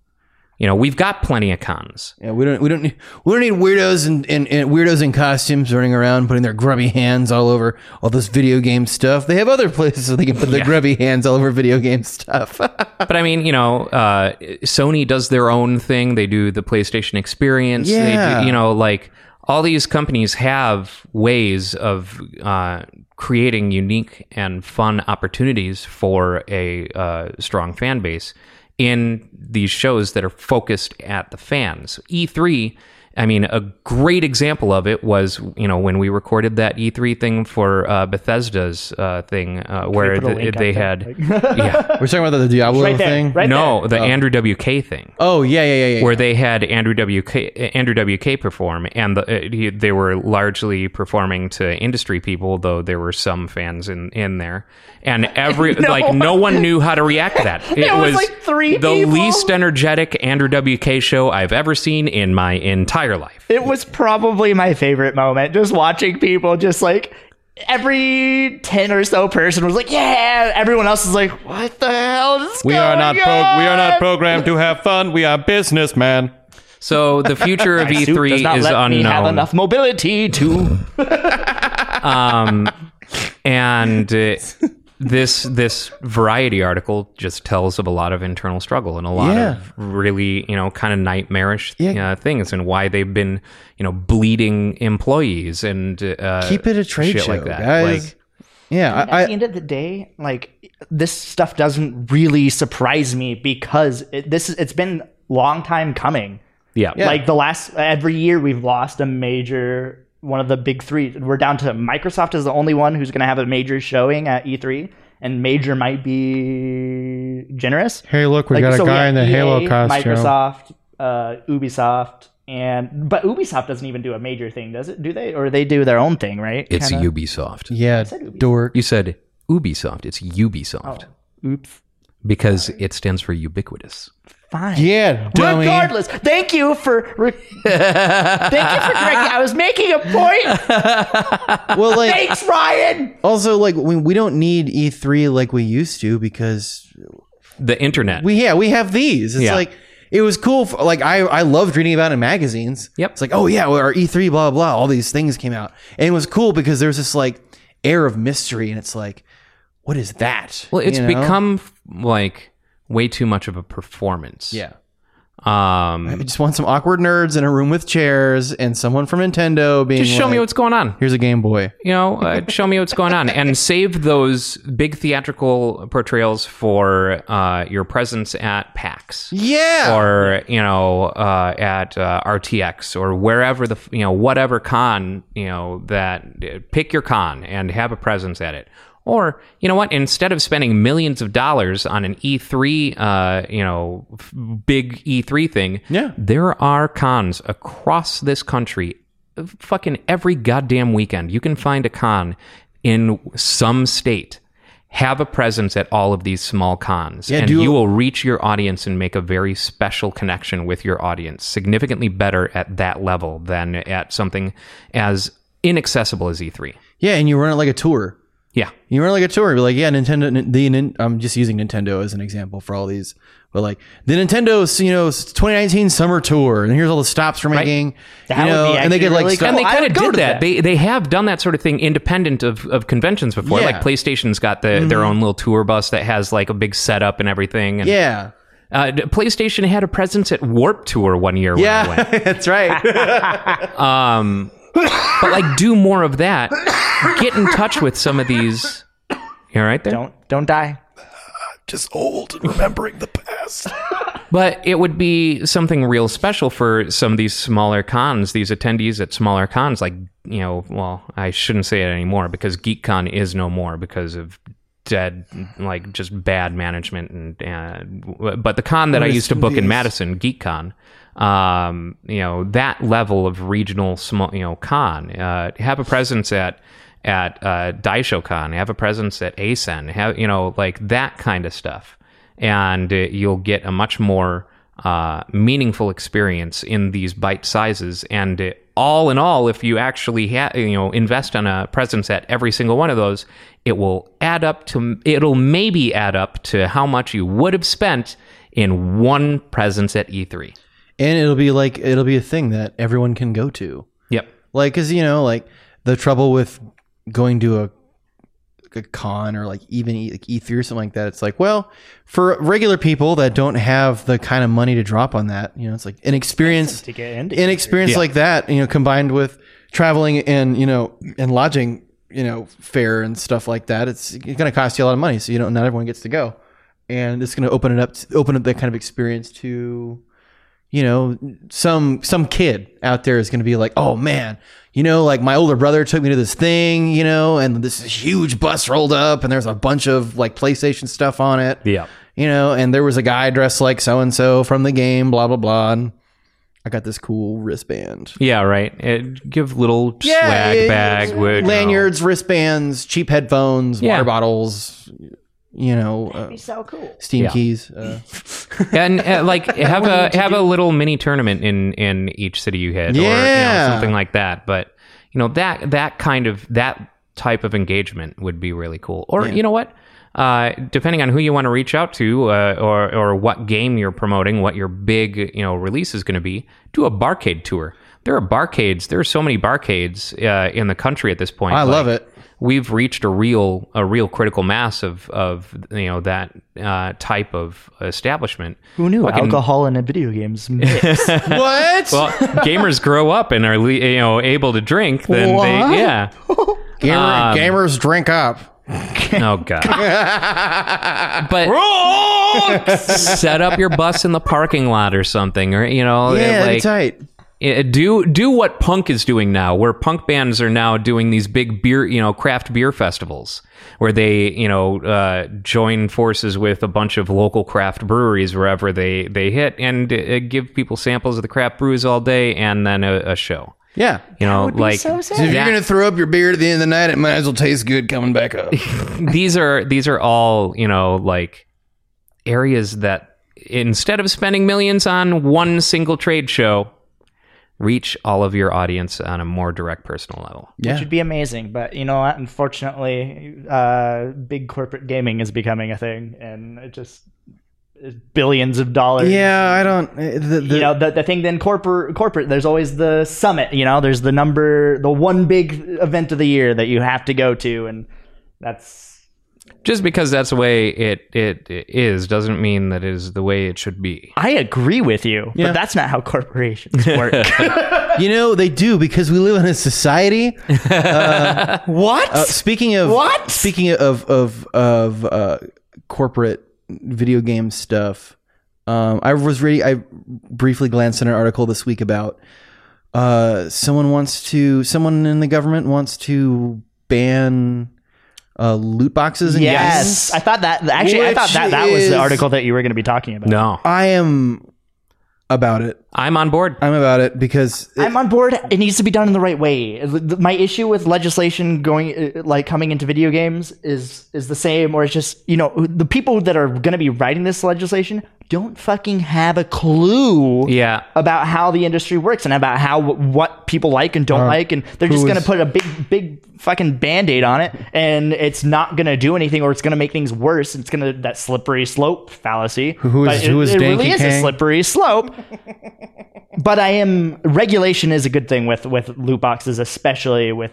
You know, we've got plenty of cons. Yeah, we don't we don't need we don't need weirdos and, and, and weirdos in costumes running around putting their grubby hands all over all this video game stuff. They have other places where they can put their grubby hands all over video game stuff. But I mean, you know, uh, Sony does their own thing. They do the PlayStation Experience. They Yeah. do, you know, like all these companies have ways of uh, creating unique and fun opportunities for a uh, strong fan base in these shows that are focused at the fans. E3. I mean, a great example of it was, you know, when we recorded that E3 thing for uh, Bethesda's uh, thing, uh, where the, they there? had, yeah, We're talking about the Diablo right there, thing. right no, there. the Andrew WK thing, Oh yeah, yeah, yeah, yeah. where they had Andrew WK Andrew WK perform, and the, uh, he, they were largely performing to industry people, though there were some fans in in there, and every like no one knew how to react to that. It, It was, like three three the people. least energetic Andrew WK show I've ever seen in my entire life. It was probably my favorite moment, just watching people just like every 10 or so person was like, yeah. Everyone else is like, what the hell is We are not going pro- we are not programmed to have fun. We are businessmen. So the future of My suit does E3 not is let me have enough mobility to. um, and uh, this this variety article just tells of a lot of internal struggle and a lot Yeah. of really you know kind of nightmarish Yeah. uh, things and why they've been you know bleeding employees and uh, Keep it a trade show, like that. guys. Like, yeah, At I, the end of the day, like this stuff doesn't really surprise me because it, this is, it's been long time coming. yeah, Like the last every year we've lost a major one of the big three. We're down to Microsoft is the only one who's going to have a major showing at E3, and major might be generous. Hey, look, we Like, got a guy in the have Halo costume. Microsoft, uh, Ubisoft, and but Ubisoft doesn't even do a major thing, does it? Do they? Or they do their own thing, right? it's Kinda? Ubisoft. yeah, Ubisoft. dork. You said Ubisoft. It's Ubisoft Oops. because it stands for ubiquitous. Fine. Yeah, dummy. Regardless, thank you for re- thank you for correcting. I was making a point. Well, like Thanks, Ryan. also like we, we don't need E3 like we used to because The internet. we yeah we have these. It's Yeah. like it was cool. For, like I I loved reading about it in magazines. Yep. It's like oh yeah, well, our E3 blah blah blah. All these things came out, and it was cool because there's this like air of mystery, and it's like what is that? well, it's You know? become like way too much of a performance. yeah. Um, I just want some awkward nerds in a room with chairs and someone from Nintendo being just show me what's going on. Here's a Game Boy. You know, uh, show me what's going on, and save those big theatrical portrayals for uh, your presence at PAX. Yeah. or you know uh, at uh, RTX or wherever the you know whatever con you know that pick your con and have a presence at it. Or you know what? Instead of spending millions of dollars on an E3, uh, you know, f- big E3 thing, Yeah. there are cons across this country. Fucking every goddamn weekend, you can find a con in some state. Have a presence at all of these small cons, Yeah, and do- you will reach your audience and make a very special connection with your audience, significantly better at that level than at something as inaccessible as E3. Yeah, and you run it like a tour. Yeah. You run it like a tour. Be like, yeah, Nintendo. The I'm just using Nintendo as an example for all these, but like the Nintendo's, you know, 2019 summer tour, and here's all the stops we're making. That you would know, be and they get like really stuff- and they kind of go did to that. that. They they have done that sort of thing independent of, of conventions before. Yeah. Like PlayStation's got the their own little tour bus that has like a big setup and everything. And, yeah, uh, PlayStation had a presence at Warp Tour one year. When I went. yeah, that's right. Um, but like, do more of that. Get in touch with some of these. You all right there? Don't don't die. Just old and remembering the past. But it would be something real special for some of these smaller cons, these attendees at smaller cons, like, you know, well, I shouldn't say it anymore because GeekCon is no more because of dead, like, just bad management. And, and but the con that I used to book in Madison, GeekCon, um, you know, that level of regional small, you know, con, uh, have a presence at, at, uh, DaishoCon, have a presence at ASEN, have, you know, like that kind of stuff and uh, you'll get a much more uh, meaningful experience in these bite sizes. And uh, all in all, if you actually ha- you know invest on a presence at every single one of those, it will add up to it'll maybe add up to how much you would have spent in one presence at E E3. And it'll be like it'll be a thing that everyone can go to. Yep. Like, cause you know, like the trouble with going to a, a con or like even E- like E3 or something like that, it's like, well, for regular people that don't have the kind of money to drop on that, you know, it's like an experience To get into an experience Yeah. like that, you know, combined with traveling and you know and lodging, you know, fare and stuff like that, it's going to cost you a lot of money. So you know, not everyone gets to go, and it's going to open it up, open up that kind of experience to, you know, some some kid out there is going to be like, oh man, you know, like my older brother took me to this thing, you know, and this huge bus rolled up, and there's a bunch of like PlayStation stuff on it, Yeah. you know, and there was a guy dressed like so and so from the game, blah blah blah. And I got this cool wristband. Yeah. Right. It, give little Yeah, swag yeah, bag, with, you know, lanyards, wristbands, cheap headphones, Yeah. water bottles, you know, uh, Be so cool. Steam Yeah. keys. Uh, and uh, like have a have a little mini tournament in in each city you hit, or you know, something like that. But you know that that kind of that type of engagement would be really cool. Or you know what? Uh, depending on who you want to reach out to, uh, or or what game you're promoting, what your big you know release is going to be, do a barcade tour. There are barcades. There are so many barcades uh, in the country at this point. I love it. we've reached a real a real critical mass of of you know that uh, type of establishment. Who knew Fucking- alcohol and video games mix? What? Well, gamers grow up and are you know able to drink. Then What? they yeah. Gamer, um, gamers drink up. Oh god. but set up your bus in the parking lot or something, or you know, Yeah, like tight. Yeah, do do what punk is doing now, where punk bands are now doing these big beer, you know, craft beer festivals, where they, you know, uh, join forces with a bunch of local craft breweries wherever they they hit, and uh, give people samples of the craft brews all day, and then a, a show. Yeah. You know, like so sad. If you're gonna throw up your beer at the end of the night, it might as well taste good coming back up. these are these are all you know like areas that instead of spending millions on one single trade show, reach all of your audience on a more direct personal level. yeah. Which would be amazing, but you know what? Unfortunately, uh, big corporate gaming is becoming a thing, and it just is billions of dollars. Yeah, I don't. uh, The, the, you know the, the thing then corporate corporate there's always the summit you know there's the number the one big event of the year that you have to go to and that's Just because that's the way it, it, it is doesn't mean that it is the way it should be. i agree with you Yeah. but that's not how corporations work you know they do because we live in a society. what Uh, speaking of What? Speaking of of of uh, corporate video game stuff, um, I was ready. I briefly glanced at an article this week about uh, someone wants to someone in the government wants to ban uh, loot boxes. And yes i thought that actually i thought that that was is- the article that you were going to be talking about No, I am about it. I'm on board. I'm about it because it- I'm on board. It needs to be done in the right way. My issue with legislation going uh, like coming into video games is is the same, or it's just you know the people that are going to be writing this legislation don't fucking have a clue Yeah. about how the industry works and about how what people like and don't like, and they're just going to put a big big fucking band aid on it, and it's not going to do anything, or it's going to make things worse. It's going to that slippery slope fallacy. Who is- But who it, is it really Danky is a slippery slope but I am regulation is a good thing with with loot boxes, especially with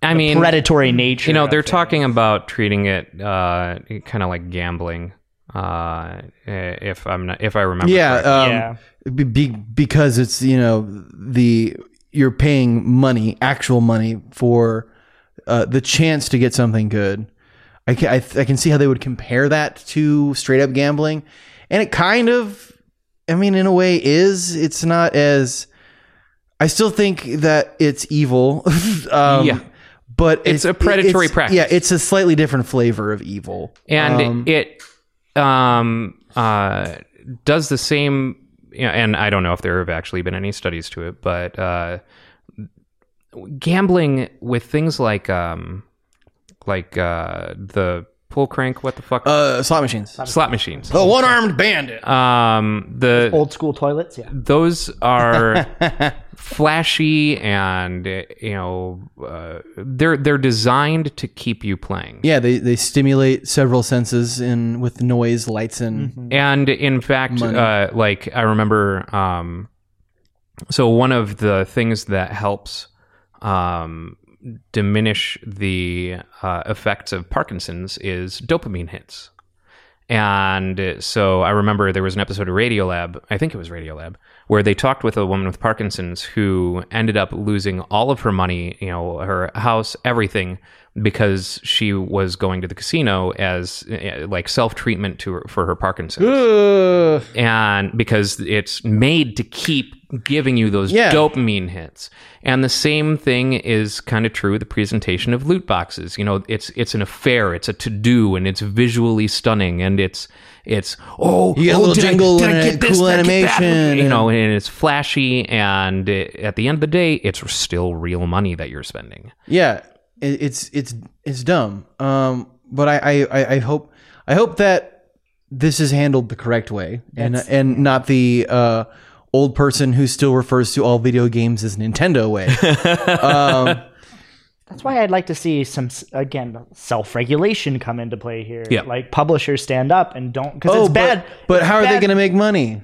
I mean, predatory nature. you know, they're things. talking about treating it uh, kind of like gambling. Uh, if I'm not, if I remember, yeah, correctly. um, Yeah. be, be, because it's you know the you're paying money, actual money for uh, the chance to get something good. I can, I, I can see how they would compare that to straight up gambling, and it kind of, I mean, in a way, is. It's not as. I still think that it's evil. um, Yeah. But It's a predatory it's- practice. Yeah, it's a slightly different flavor of evil. and Um, it um, uh, does the same. You know, and I don't know if there have actually been any studies to it, but uh, gambling with things like um, like uh, the pull crank, what the fuck, uh, slot machines. slot machines. The one armed bandit. Um, the old school toilets. Yeah, those are flashy and uh, you know uh, they're they're designed to keep you playing. Yeah, they, they stimulate several senses in with noise, lights, and And in fact, Money. uh, like I remember, um, so one of the things that helps um, diminish the uh, effects of Parkinson's is dopamine hits. And so I remember there was an episode of Radiolab, I think it was Radiolab, where they talked with a woman with Parkinson's who ended up losing all of her money, you know, her house, everything, because she was going to the casino as uh, like self treatment to her, for her Parkinson's Ugh. and because it's made to keep giving you those Yeah. dopamine hits. And the same thing is kind of true with the presentation of loot boxes. You know, it's it's an affair, it's a to do, and it's visually stunning, and it's it's oh, You get a oh, little jingle I and a this? cool Did I get that? animation you know, and it's flashy, and it, at the end of the day, it's still real money that you're spending. yeah, it, it's it's it's dumb. Um, but I, I I hope I hope that this is handled the correct way, and That's- and not the uh, old person who still refers to all video games as Nintendo way. um, That's why I'd like to see some again self-regulation come into play here. Yeah. Like publishers stand up and don't because oh, it's bad. but, but how are they going to make money?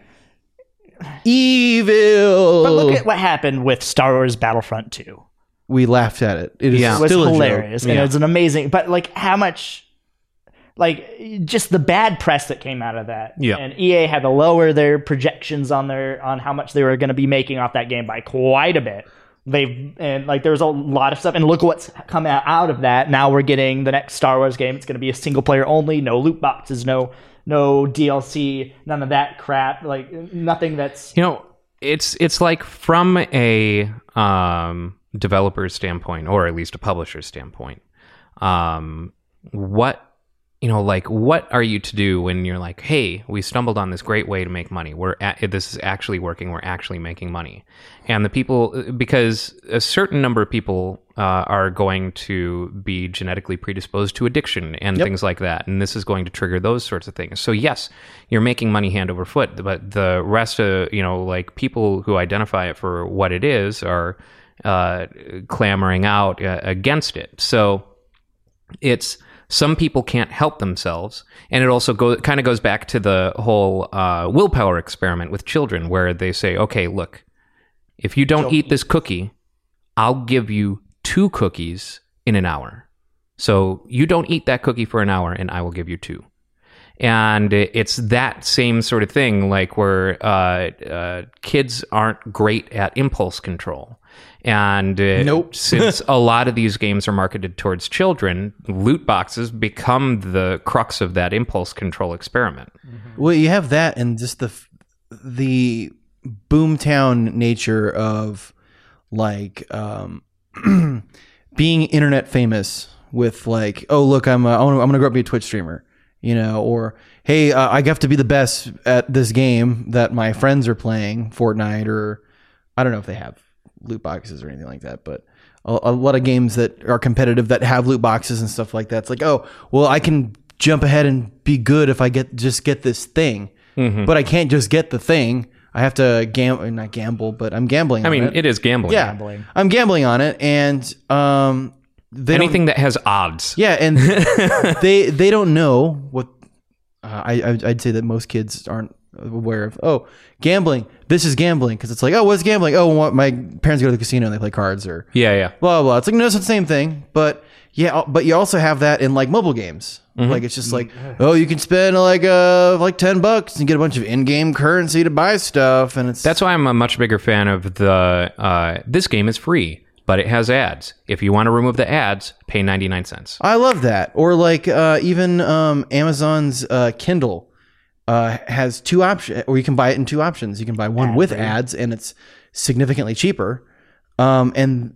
Evil. But look at what happened with Star Wars Battlefront 2. We laughed at it. It is Yeah. It was still hilarious and Yeah. it's an amazing but like how much like just the bad press that came out of that. Yeah. And EA had to lower their projections on their on how much they were going to be making off that game by quite a bit. They've and like there's a lot of stuff and look what's come out, out of that. Now we're getting the next Star Wars game. It's going to be a single player only, no loot boxes, no no DLC, none of that crap. Like nothing that's You know, it's it's like from a um, developer's standpoint, or at least a publisher's standpoint. Um, what you know, like what are you to do when you're like, hey, we stumbled on this great way to make money. We're at, this is actually working. We're actually making money, and the people because a certain number of people uh, are going to be genetically predisposed to addiction and things like that, and this is going to trigger those sorts of things. So yes, you're making money hand over foot, but the rest of you know, like people who identify it for what it is are uh, clamoring out uh, against it. So it's some people can't help themselves and it also go, kind of goes back to the whole uh, willpower experiment with children where they say okay look if you don't eat this cookie i'll give you two cookies in an hour. So you don't eat that cookie for an hour and i will give you two. And it's that same sort of thing like where uh, uh, kids aren't great at impulse control and uh, Nope. since a lot of these games are marketed towards children loot boxes become the crux of that impulse control experiment. Well, you have that, and just the the boomtown nature of like um, being internet famous with like, oh look, I'm uh, I wanna- I'm gonna grow up to be a Twitch streamer, you know, or hey, uh, I have to be the best at this game that my friends are playing, Fortnite, or I don't know if they have loot boxes or anything like that, but. A, a lot of games that are competitive that have loot boxes and stuff like that. It's like, oh, well, I can jump ahead and be good if I get just get this thing but I can't just get the thing. I have to gamble, not gamble, but I'm gambling. i on mean it. it is gambling yeah, Gambling. I'm gambling on it, and um, they anything that has odds yeah, and they they don't know what. Uh, I I- I'd say that most kids aren't aware of. Oh, gambling. This is gambling because it's like, oh, what's gambling? Oh, what, my parents go to the casino and they play cards or yeah yeah blah blah. blah. It's like no, it's the same thing, but yeah, but you also have that in like mobile games. Mm-hmm. Like it's just like, oh, you can spend like uh like ten bucks and get a bunch of in-game currency to buy stuff, and it's That's why I'm a much bigger fan of the. Uh, this game is free, but it has ads. If you want to remove the ads, pay 99 cents. I love that. Or like uh, even um, Amazon's uh, Kindle uh, has two options, or you can buy it in two options. You can buy one with ads, and it's significantly cheaper, um, and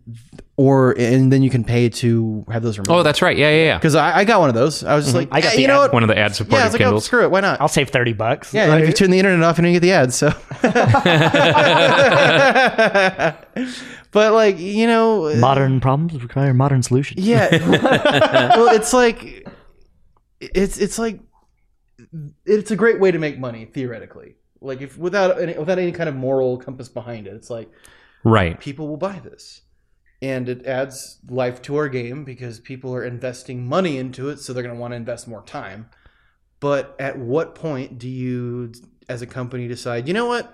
or and then you can pay to have those removed. Oh, that's right. Yeah, yeah, yeah. because I, I got one of those. I was just like, I got "Eh, the you know ad- what? One of the ad Yeah, I supported was like, oh, Kindles. screw it, why not? I'll save 30 bucks. Yeah, and if you turn the internet off, and you don't get the ads. So, but like you know, modern problems require modern solutions. yeah. well, it's like it's it's like it's a great way to make money theoretically. Like if without any, without any kind of moral compass behind it, it's like Right. people will buy this. And it adds life to our game because people are investing money into it, so they're going to want to invest more time. But at what point do you, as a company, decide, you know what?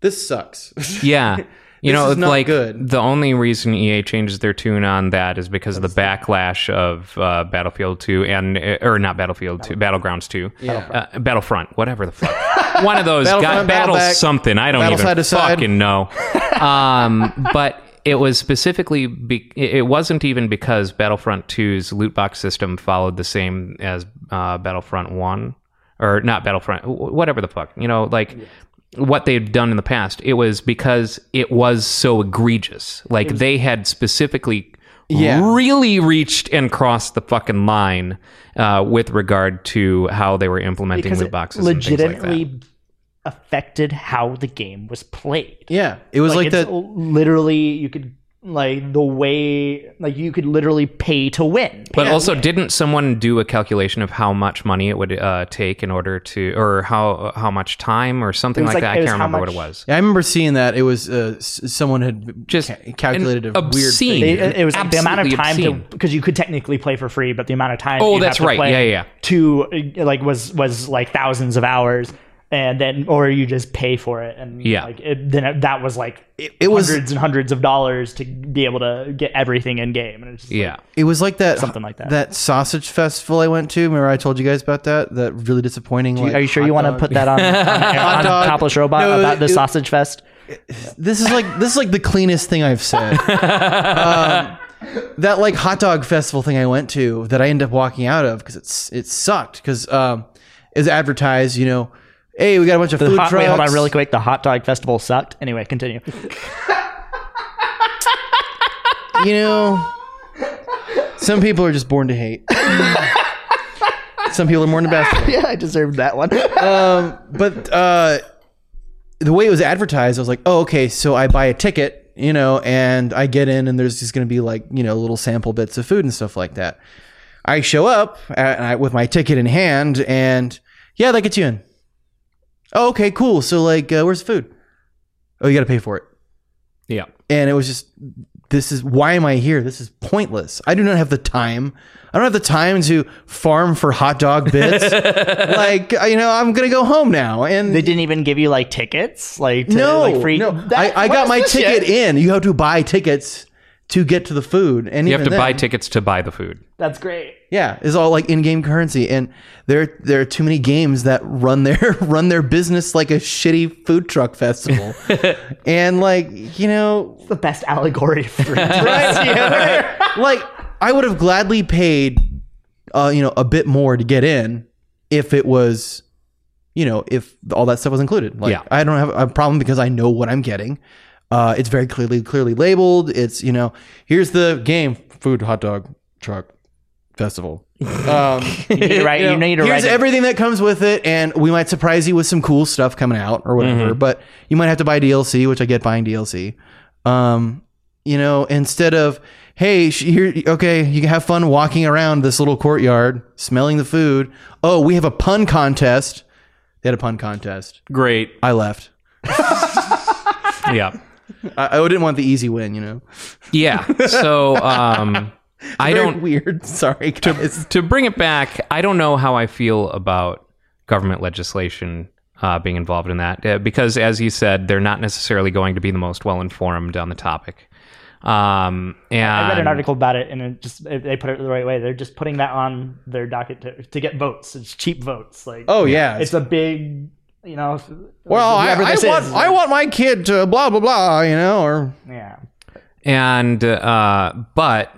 This sucks. Yeah. You This know, it's like good. the only reason EA changes their tune on that is because of the backlash of uh, Battlefield 2 and uh, or not Battlefield 2, Battlegrounds 2, Yeah. uh, Battlefront, whatever the fuck. One of those Battlefront, got battle something. I don't Battle even fucking know. Um, but it was specifically be- it wasn't even because Battlefront 2's loot box system followed the same as uh, Battlefront 1 or not Battlefront, whatever the fuck. You know, like what they had done in the past. It was because it was so egregious. Like they had specifically Yeah. really reached and crossed the fucking line uh, with regard to how they were implementing because loot it boxes. and like that. legitimately affected how the game was played. yeah. It was like, it's that. literally you could like the way like you could literally pay to win. But also, didn't someone do a calculation of how much money it would uh, take in order to, or how how much time, or something like, like- that? I can't how remember what it was. Yeah, I remember seeing that. It was uh, someone had Just ca- calculated a an weird obscene- thing. It, it was like the amount of time obscene. to because you could technically play for free, but the amount of time. Oh, you'd that's have to right. play Yeah, yeah, To uh, like was was like thousands of hours, and then or you just pay for it, and Yeah. like it, then it, that was like it was- hundreds and hundreds of dollars to be able to get everything in game, and it's just like, Yeah. It was like that Something like that. That sausage festival I went to. Remember I told you guys about that? That really disappointing. like, Are you sure you want to put that on, on, on dog. Topless Robot No, about the it- sausage fest? This is like this is like the cleanest thing I've said. um, that like hot dog festival thing I went to that I ended up walking out of because it's it sucked because um, is advertised. You know, hey, we got a bunch of The food hot, trucks. wait, hold on, really quick. The hot dog festival sucked. Anyway, continue. you know, some people are just born to hate. some people are born to basketball. yeah, I deserved that one. Um, but uh, the way it was advertised, I was like, oh, okay, so I buy a ticket, you know, and I get in, and there's just going to be like, you know, little sample bits of food and stuff like that. I show up at, I, with my ticket in hand, and yeah, that gets you in. Oh, okay, cool. So, like, uh, where's the food? Oh, you got to pay for it. Yeah. And it was just, this is why am I here? This is pointless. I do not have the time. I don't have the time to farm for hot dog bits. like, you know, I'm gonna go home now. And They didn't even give you like tickets, like to, no, like free. no, That- I, I got my ticket shit? in. You have to buy tickets to get to the food, and You have to even buy tickets to buy the food. That's great. Yeah, it's all like in-game currency, and there there are too many games that run their run their business like a shitty food truck festival, and like you know, The best allegory for right? Yeah, like I would have gladly paid, uh, you know, a bit more to get in if it was, you know, if all that stuff was included. Like Yeah. I don't have a problem because I know what I'm getting. Uh, it's very clearly clearly labeled. It's you know, here's the game, food, hot dog truck festival. Um, You need to write. You, you need to here's write. everything that comes with it, and we might surprise you with some cool stuff coming out or whatever. Mm-hmm. But you might have to buy DLC, which I get buying DLC. Um, you know, instead of hey, sh- here, okay, you can have fun walking around this little courtyard, smelling the food. Oh, we have a pun contest. They had a pun contest. Great. I left. Yeah. I, I didn't want the easy win. You know, Yeah. So um, I Very don't. weird. Sorry, guys. to bring it back, I don't know how I feel about government legislation uh, being involved in that uh, because, as you said, they're not necessarily going to be the most well informed on the topic. Um, and I read an article about it, and it just it, they put it the right way. They're just putting that on their docket to, to get votes. It's cheap votes. Like Oh yeah, it's a big, you know. well, I, whoever I this want is, I want my kid to blah blah blah. You know, or Yeah. and uh, but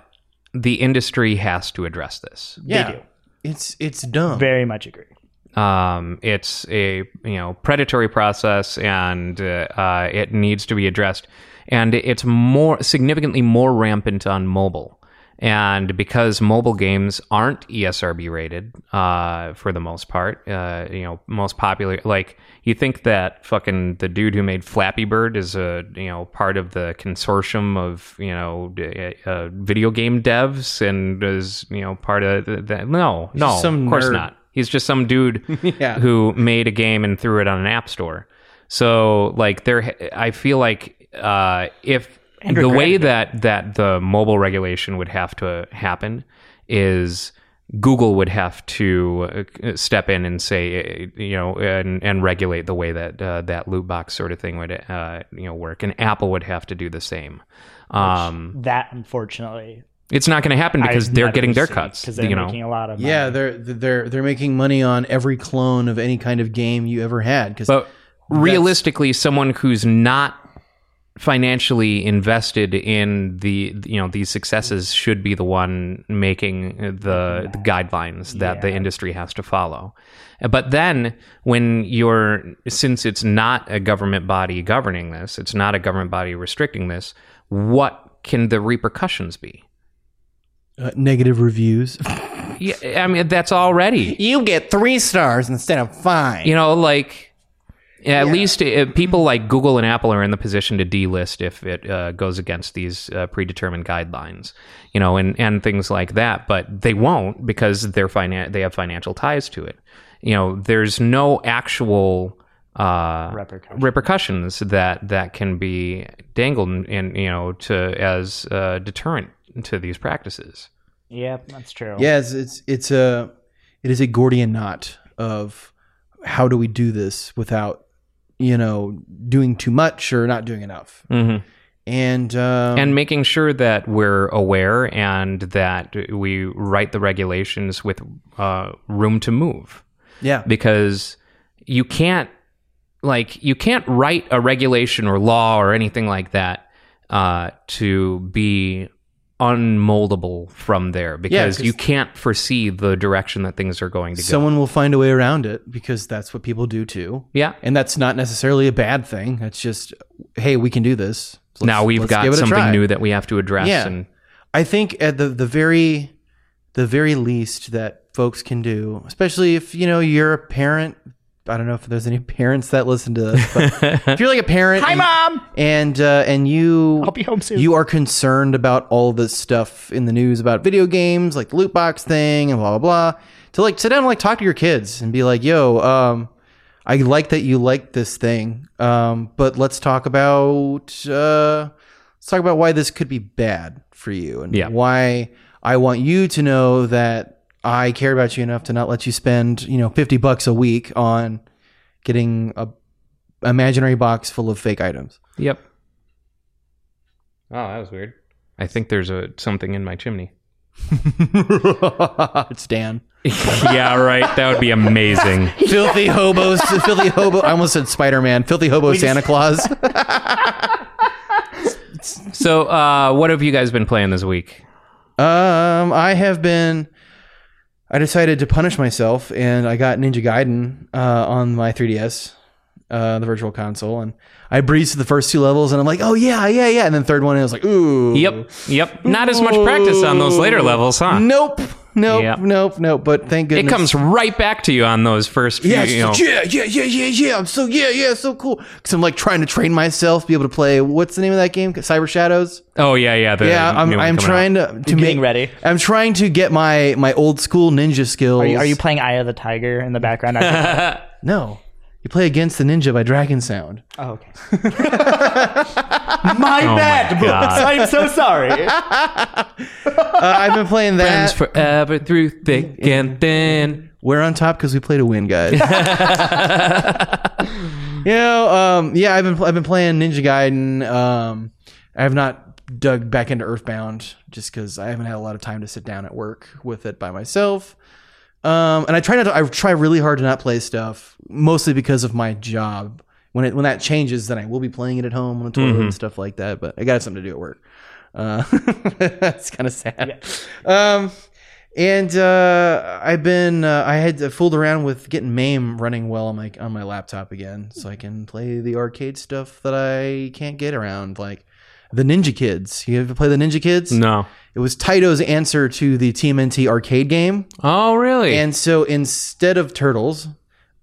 the industry has to address this. yeah, do. it's it's dumb. Very much agree. Um, it's a you know predatory process, and uh, uh, it needs to be addressed. And it's more significantly more rampant on mobile. And because mobile games aren't ESRB rated uh, for the most part, uh, you know, most popular. Like you think that fucking the dude who made Flappy Bird is a you know part of the consortium of you know uh, video game devs and is you know part of the, the, no no some of course nerd. not. He's just some dude Yeah. who made a game and threw it on an app store. So like there, I feel like uh, if Andrew the way Grant. that that the mobile regulation would have to happen is Google would have to uh, step in and say, uh, you know, and, and regulate the way that uh, that loot box sort of thing would, uh, you know, work, and Apple would have to do the same. Um, That unfortunately, it's not going to happen because they're getting their cuts. because they're you know, making a lot of money. Yeah, they're they're they're making money on every clone of any kind of game you ever had. Because realistically, someone who's not financially invested in the you know these successes should be the one making the, the guidelines that the industry has to follow. But then when you're since it's not a government body governing this, it's not a government body restricting this, what can the repercussions be? uh, negative reviews. Yeah, I mean that's already you get three stars instead of five. you know like at least uh, people like Google and Apple are in the position to delist if it uh, goes against these uh, predetermined guidelines, you know, and, and things like that. But they won't because they're finan- they have financial ties to it. You know, there's no actual uh, Repercussions. repercussions that that can be dangled in, you know to as uh, deterrent to these practices. Yeah, that's true. Yeah, it's, it's it's a it is a Gordian knot of how do we do this without you know doing too much or not doing enough, Mm-hmm. and um, and making sure that we're aware and that we write the regulations with uh, room to move. Yeah, because you can't like you can't write a regulation or law or anything like that uh, to be unmoldable from there because 'cause- you can't foresee the direction that things are going to go. someone will find a way around it because that's what people do too. Yeah. and that's not necessarily a bad thing. That's just hey, we can do this. Now let's- we've got give it a something try. new that we have to address Yeah. and I think at the the very the very least that folks can do, especially if you know you're a parent. I don't know if there's any parents that listen to this, but if you're like a parent, Hi, and- mom. and uh, and you I'll be home soon. you are concerned about all this stuff in the news about video games, like the loot box thing and blah blah blah. To like sit down and like talk to your kids and be like, "Yo, um, I like that you like this thing, um, but let's talk about uh, let's talk about why this could be bad for you and Yeah. why I want you to know that I care about you enough to not let you spend you know fifty bucks a week on getting a imaginary box full of fake items." Yep. Oh, that was weird. I think there's a something in my chimney. it's Dan. yeah, right. That would be amazing. filthy hobos, filthy hobo. I almost said Spider Man. Filthy hobo Santa Claus. So, uh, what have you guys been playing this week? um, I have been. I decided to punish myself, and I got Ninja Gaiden uh, on my 3DS, uh, the Virtual Console, and I breezed through the first two levels, and I'm like, oh yeah, yeah, yeah, and then third one, I was like, ooh, Yep, yep. Not as much practice on those later levels, huh? nope, nope, Yep. nope, nope. But thank goodness It comes right back to you on those first few. Yeah, you know, yeah, yeah, yeah, yeah, yeah. I'm so yeah, yeah, so cool. Because I'm like trying to train myself to be able to play. What's the name of that game? Cyber Shadows. oh yeah, yeah. The Yeah, I'm, I'm coming trying to to getting make ready. I'm trying to get my my old school ninja skills. Are you, are you playing Eye of the Tiger in the background? No, you play against the ninja by Dragon Sound. Oh, okay. My Oh bad, my God. I'm so sorry. Uh, I've been playing Friends that. forever through thick and thin. We're on top because we played a win, guys. you know, um, yeah, I've been I've been playing Ninja Gaiden. Um, I have not dug back into Earthbound just because I haven't had a lot of time to sit down at work with it by myself. Um, and I try not to. I try really hard to not play stuff, mostly because of my job. When it when that changes, then I will be playing it at home on the toilet and stuff like that. But I got something to do at work. Uh, that's kind of sad. Um, and uh, I've been uh, I had fooled around with getting MAME running well on my on my laptop again, so I can play the arcade stuff that I can't get around, like the Ninja Kids. You ever play the Ninja Kids? No. It was Taito's answer to the TMNT arcade game, Oh really? and so instead of turtles,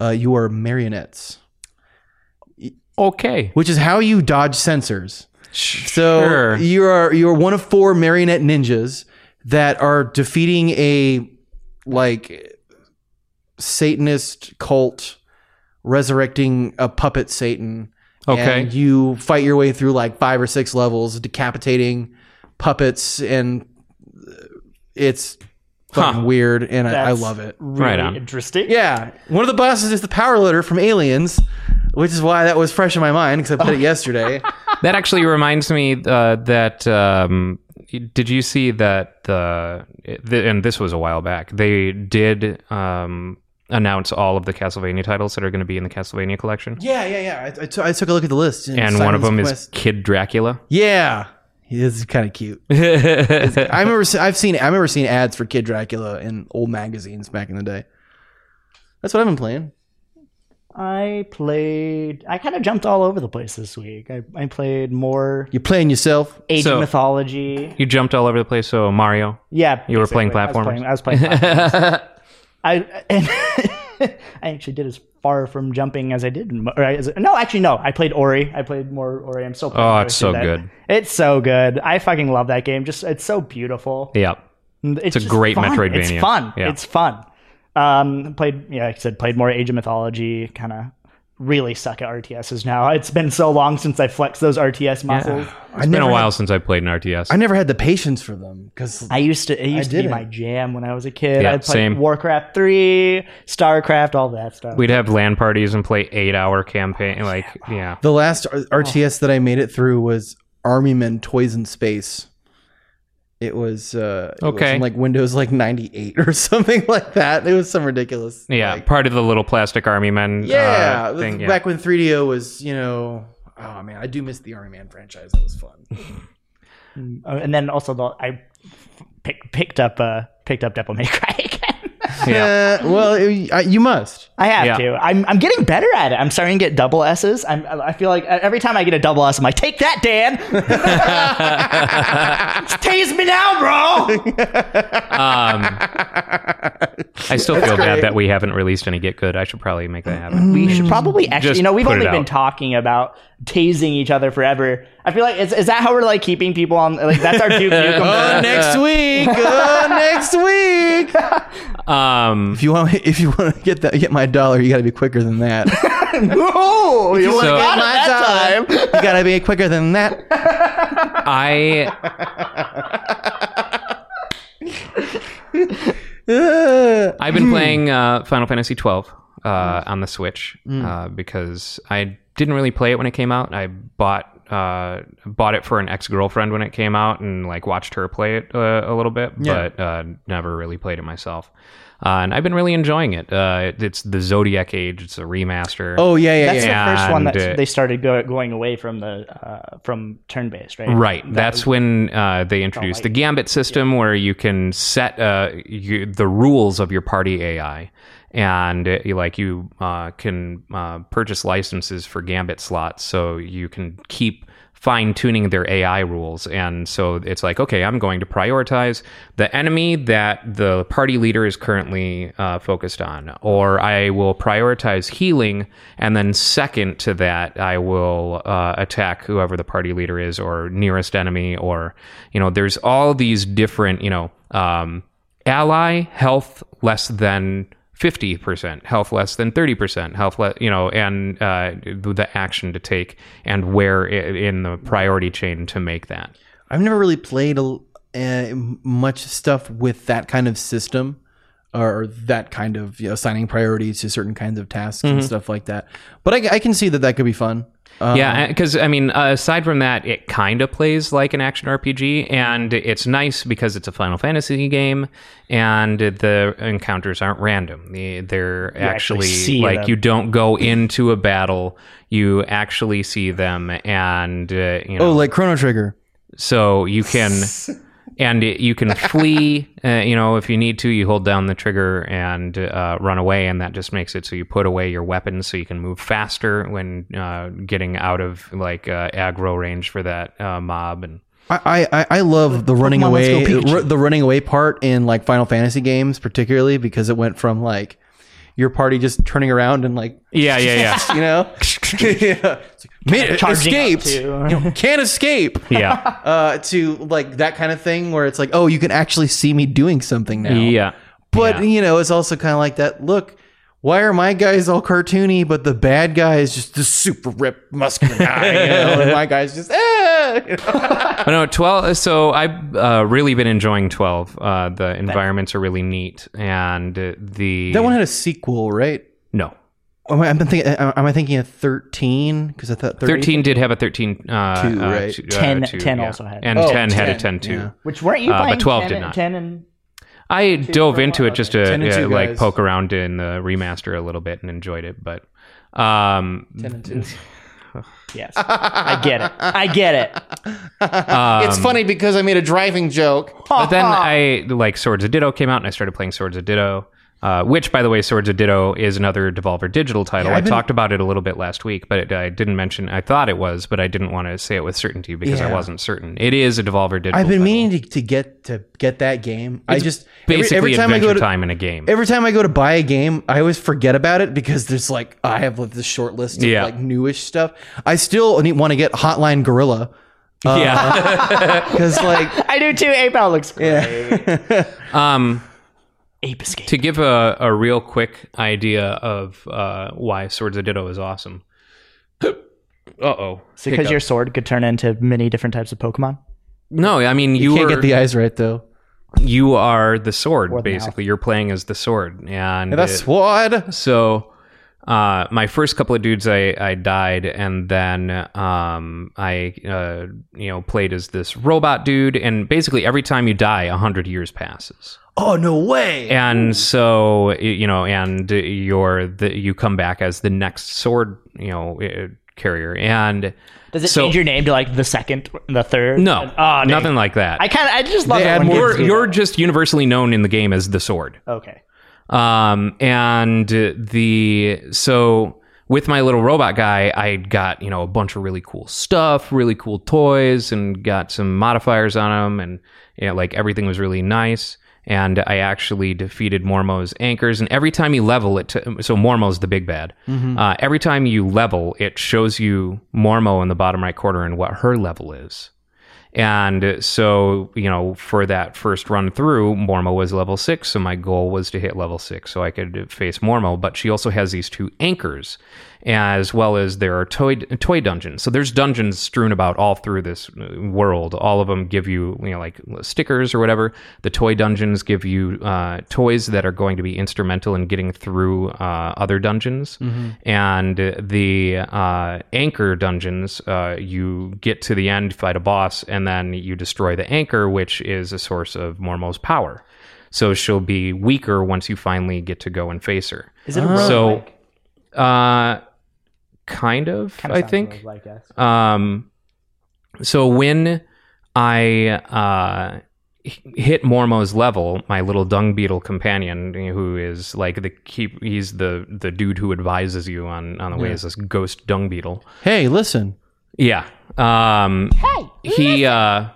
uh, you are marionettes, okay. which is how you dodge sensors. So you are you are one of four marionette ninjas that are defeating a like Satanist cult resurrecting a puppet Satan. Okay. And you fight your way through like five or six levels, decapitating puppets, and it's fucking Huh. weird, and I, I love it. Really Right on. interesting. Yeah, one of the bosses is the power loader from Aliens, which is why that was fresh in my mind because I played it yesterday. That actually reminds me uh, that um, did you see that the, the and this was a while back they did um, announce all of the Castlevania titles that are going to be in the Castlevania collection, Yeah, yeah, yeah. I, I, t- I took a look at the list, and one of Simon's them is Kid Dracula. yeah. He is kind of cute. I remember se- I've seen I remember seeing ads for Kid Dracula in old magazines back in the day. That's what I've been playing. I played. I kind of jumped all over the place this week. I, I played more You're playing yourself. Age So- of Mythology. You jumped all over the place. So Mario. Yeah, You were basically. playing I was platformers? playing, I was playing platformers. I and I actually did as far from jumping as I did. Or as, no, actually, no. I played Ori. I played more Ori. I'm so. proud Oh, it's so that. good. It's so good. I fucking love that game. Just it's so beautiful. Yeah. It's, a great fun. Metroidvania. It's fun. Yeah. It's fun. Um, played, yeah, like I said, played more Age of Mythology. Kind of really suck at RTSs now. It's been so long since I flexed those RTS muscles. It's been a while since I played an RTS. I never had the patience for them because I used to. It used to be didn't. my jam when I was a kid. Yeah, I played same. Warcraft three, Starcraft, all that stuff. We'd have LAN parties and play eight hour campaign. Like, yeah. the last R- RTS that I made it through was Army Men Toys in Space. It was uh, it was Okay. in, like Windows like ninety eight or something like that. It was some ridiculous. Yeah. like- part of the little plastic army men yeah. uh, it was thing. Yeah. Back when 3DO was, you know, oh man, I do miss the Army Man franchise. That was fun. Uh, and then also the I pick, picked up uh picked up Devil May Cry again. yeah. Uh, well, it- I- you must. I have Yeah. to. I'm I'm getting better at it. I'm starting to get double S's. I'm I feel like every time I get a double S, I'm like, take that, Dan. Tase me now, bro. Um, I still feel bad that we haven't released any Get Good. I should probably make that happen. We should probably actually, Just you know, we've only been out. talking about tasing each other forever. I feel like is, is that how we're like keeping people on? Like that's our Duke Nukem. Oh, next week. Oh, next week. Um, If you want, if you want to get that, get my dollar, you got to be quicker than that. oh, you So- got it my that time. You got to be quicker than that. I I've been playing uh, Final Fantasy twelve uh, on the Switch uh, because I didn't really play it when it came out. I bought uh, bought it for an ex girlfriend when it came out and like watched her play it uh, a little bit, Yeah. but uh, never really played it myself. Uh, and I've been really enjoying it. Uh, it- it's the Zodiac Age. It's a remaster. oh yeah, yeah, That's yeah. the first one that And, they started go, going away from the uh, from turn based, right? Right. That That's was- when uh, they introduced the Gambit system, where you can set uh, you, the rules of your party AI, and uh, like you uh, can uh, purchase licenses for Gambit slots, so you can keep fine tuning their AI rules. And so it's like, okay, I'm going to prioritize the enemy that the party leader is currently uh, focused on, or I will prioritize healing, and then second to that, I will uh, attack whoever the party leader is, or nearest enemy, or you know, there's all these different, you know, um, ally health less than. 50% health less than 30% health less you know and uh, the action to take and where in the priority chain to make that. I've never really played a, uh, much stuff with that kind of system or that kind of you know, assigning priorities to certain kinds of tasks and stuff like that. But I, I can see that that could be fun. Um, yeah, because I mean, uh, aside from that, it kind of plays like an action RPG, and it's nice because it's a Final Fantasy game, and the encounters aren't random. They- They're actually actually, like them. you don't go into a battle; you actually see them, and uh, you know, Oh, like Chrono Trigger. so you can. And it, you can flee, uh, you know, if you need to. You hold down the trigger and uh, run away, and that just makes it so you put away your weapons so you can move faster when uh, getting out of like uh, aggro range for that uh, mob. And I, I, I love the running Pokemon, away r- the running away part in like Final Fantasy games, particularly because it went from like your party just turning around and like yeah, yeah, yeah. you know yeah. "Man, escaped you know, can't escape yeah, uh, to like that kind of thing where it's like oh you can actually see me doing something now yeah. but Yeah. you know it's also kind of like that look why are my guys all cartoony but the bad guy is just the super ripped muscular guy you know and my guy's just you know? But no, twelve. So I've uh, really been enjoying twelve. Uh, the environments are really neat, and uh, the that one had a sequel right no. Am I, I'm thinking, am I thinking of 13? Because I thought 13. Thirteen did have a thirteen. Uh, Two, uh, right? two- uh, 10 two, 10 yeah. also had. and Oh, ten had a 10, too. yeah. Which weren't you Uh, but 12 10 did not. 10 and I dove into it just to 10 and uh, two like poke around in the remaster a little bit and enjoyed it, but um, 10 and 2. yes, I get it. I get it. it's um, funny because I made a driving joke. but then I like Swords of Ditto came out and I started playing Swords of Ditto. Uh, which, by the way, Swords of Ditto is another Devolver Digital title. Yeah, I been- talked about it a little bit last week, but it, I didn't mention. I thought it was, but I didn't want to say it with certainty because I wasn't certain. It is a Devolver Digital. I've been title. meaning to, to get to get that game. I just every, basically every time I go to time in a game. every time I go to buy a game, I always forget about it because there's like I have like this short list of Yeah. like newish stuff. I still want to get Hotline Gorilla yeah. because like I do too. Ape Out looks great. yeah. um, Ape Escape. to give a, a real quick idea of uh, why Swords of Ditto is awesome. uh oh. It's because your sword could turn into many different types of Pokemon. No, I mean you, you can't are get the eyes right though. you are the sword Or the basically. You're playing as the sword, and That's it- what. So, uh, my first couple of dudes, I, I died, and then um, I uh, you know played as this robot dude, and basically every time you die, a hundred years passes, Oh no way! and so you know, and you're the you come back as the next sword you know uh, carrier, and Does it So- change your name to like the second, the third? no, Oh, nothing like that. I kind of, I just love They it add more- you're you're that. just universally known in the game as the sword. okay. Um, and the so with my little robot guy, I got you know a bunch of really cool stuff, really cool toys, and got some modifiers on them, and you know, like everything was really nice. And I actually defeated Mormo's anchors, and every time you level it, to, so Mormo's the big bad. Uh, every time you level, it shows you Mormo in the bottom right corner and what her level is. And so, you know, for that first run through, Mormo was level six. So my goal was to hit level six so I could face Mormo. But she also has these two anchors, as well as there are toy, toy dungeons. So there's dungeons strewn about all through this uh, world. All of them give you, you know, like stickers or whatever. The toy dungeons give you uh, toys that are going to be instrumental in getting through uh, other dungeons. And the uh, anchor dungeons, uh, you get to the end, fight a boss, and then you destroy the anchor, which is a source of Mormo's power. So she'll be weaker once you finally get to go and face her. Is it a So, uh, kind of, Kinda I sounds think. roguelike, yes. Um, so when I uh, hit Mormo's level, my little dung beetle companion, who is like the keep, he's the the dude who advises you on on the ways this ghost dung beetle. hey, listen. Yeah. Um, he uh,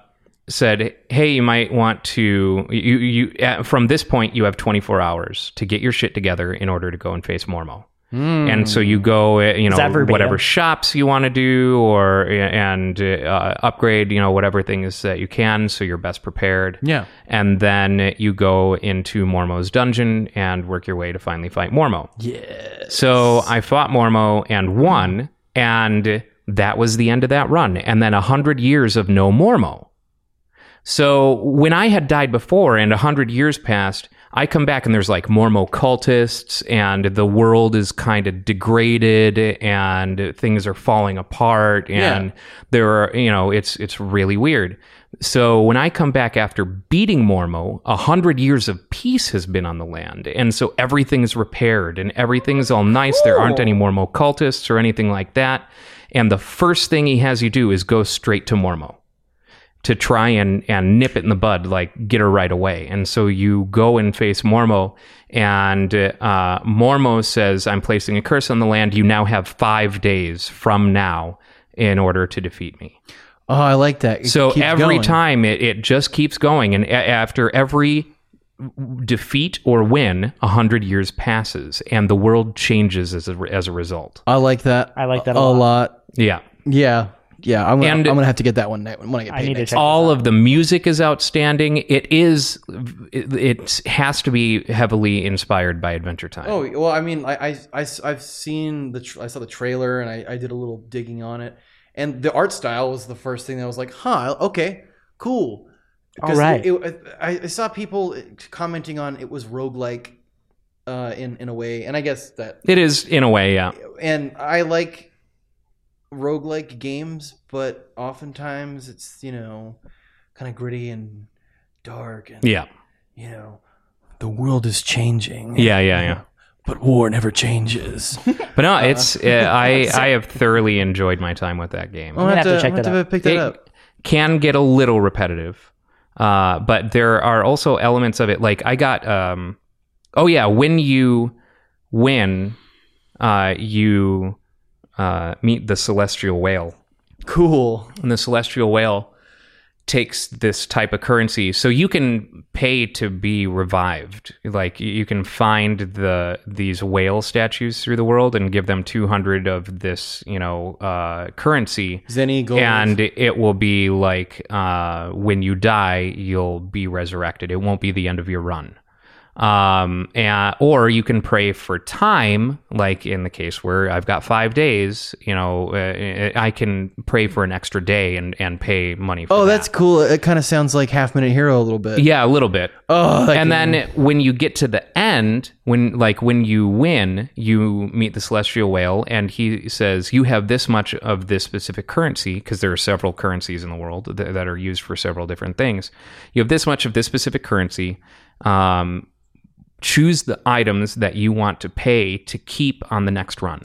said, "Hey, you might want to you you uh, from this point you have 24 hours to get your shit together in order to go and face Mormo." And so you go, uh, you know, whatever shops you want to do, or and uh, upgrade, you know, whatever things that you can, so you're best prepared. Yeah. And then you go into Mormo's dungeon and work your way to finally fight Mormo. Yeah. So I fought Mormo and won, and that was the end of that run. And then a hundred years of no Mormo. So when I had died before and a hundred years passed, I come back and there's like Mormo cultists, and the world is kind of degraded, and things are falling apart, and there are you know it's it's really weird. So when I come back after beating Mormo, a hundred years of peace has been on the land, and so everything's repaired and everything's all nice. There aren't any Mormo cultists or anything like that. And the first thing he has you do is go straight to Mormo to try and, and nip it in the bud, like get her right away. And so you go and face Mormo, and uh, Mormo says, I'm placing a curse on the land. You now have five days from now in order to defeat me. Oh, I like that. It So keeps every going. time it, it just keeps going. And a- after every defeat or win, a hundred years passes and the world changes as a, as a result. I like that. I like that a a lot. lot. Yeah. Yeah. Yeah. I'm gonna, And- I'm gonna have to get that one ne- when I get paid. I need to next. check. all of the music is outstanding. It is. It, it has to be heavily inspired by Adventure Time. Oh well, I mean, I, I, I have seen the tr- I saw the trailer and I, I did a little digging on it, and the art style was the first thing that was like, huh, okay, cool. All right. it- it- I, I saw people commenting on it was roguelike uh, in in a way, and I guess that, It is in a way, yeah. and I like roguelike games, but oftentimes it's you know kind of gritty and dark, and Yeah, you know the world is changing. yeah, yeah, yeah. But war never changes. But no, it's. Uh, I I have thoroughly enjoyed my time with that game. I'm gonna have to check I'm that have to pick that it up. can get a little repetitive, uh, but there are also elements of it. Like I got um, oh yeah, when you win, uh, you uh, meet the celestial whale. Cool. and the celestial whale takes this type of currency so you can pay to be revived like you can find the these whale statues through the world and give them 200 of this you know uh, currency Zenny gold. and it will be like uh, when you die you'll be resurrected it won't be the end of your run um and or you can pray for time like in the case where i've got five days you know uh, i can pray for an extra day and and pay money for oh, that. that's cool. It kind of sounds like Half Minute Hero a little bit. yeah a little bit Oh, and game. then when you get to the end when like when you win you meet the celestial whale and he says you have this much of this specific currency because there are several currencies in the world th- that are used for several different things you have this much of this specific currency um, choose the items that you want to pay to keep on the next run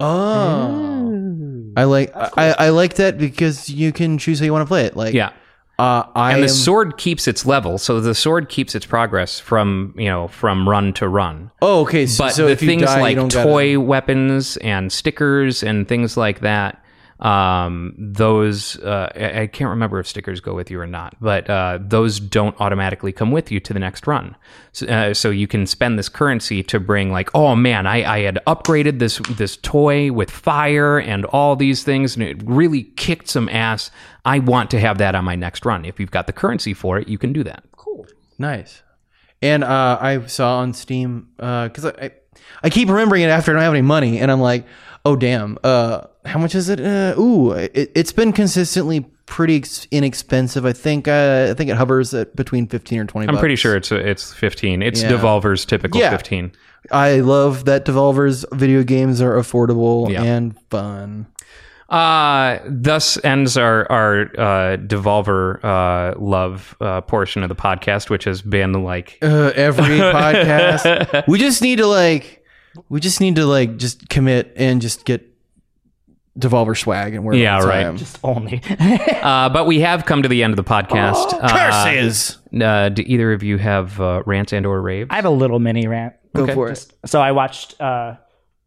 Oh, I like I, I like that because you can choose how you want to play it. Like, yeah uh, I and the am, sword keeps its level so the sword keeps its progress from you know from run to run oh, okay. So, but so the if you things die, you like don't gotta- toy weapons and stickers and things like that um, those uh, I I can't remember if stickers go with you or not, but uh, those don't automatically come with you to the next run. So, uh, so you can spend this currency to bring like, oh man, I, I had upgraded this this toy with fire and all these things, and it really kicked some ass. I want to have that on my next run. If you've got the currency for it, you can do that. Cool, nice. And uh, I saw on Steam because I, I I keep remembering it after I don't have any money, and I'm like, oh damn, uh, how much is it? Uh, ooh, it, it's been consistently pretty ex- inexpensive. I think uh, I think it hovers at between fifteen or twenty. I'm pretty sure it's it's 15. It's Yeah. Devolver's typical Yeah. 15. I love that Devolver's video games are affordable Yeah. and fun. Uh, thus ends our our uh, Devolver uh, love uh, portion of the podcast, which has been like Uh, every podcast, we just need to like, we just need to like just commit and just get Devolver swag and wear. it Yeah, all the right. time. Just only. Uh, but we have come to the end of the podcast. Uh, Curses. uh, do either of you have uh, rants and or raves? I have a little mini rant. Go for it. So I watched uh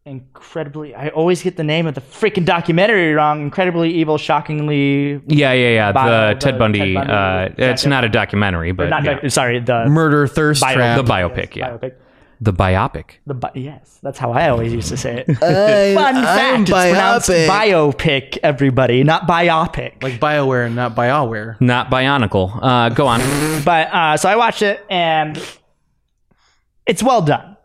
incredibly I always get the name of the freaking documentary wrong. Incredibly evil, shockingly yeah, yeah, yeah. Bio- the the Ted Bundy. Ted Bundy uh, it's not a documentary, but not yeah. doc- sorry, the Murder thirst Bio- trap. the biopic. Yeah, biopic. The biopic. The bi- yes, that's how I always used to say it. I- Fun I'm fact: it's pronounced biopic. biopic. Everybody, not biopic. like Bioware, not Bioware. Not Bionicle. Uh, go on. But uh, so I watched it, and it's well done.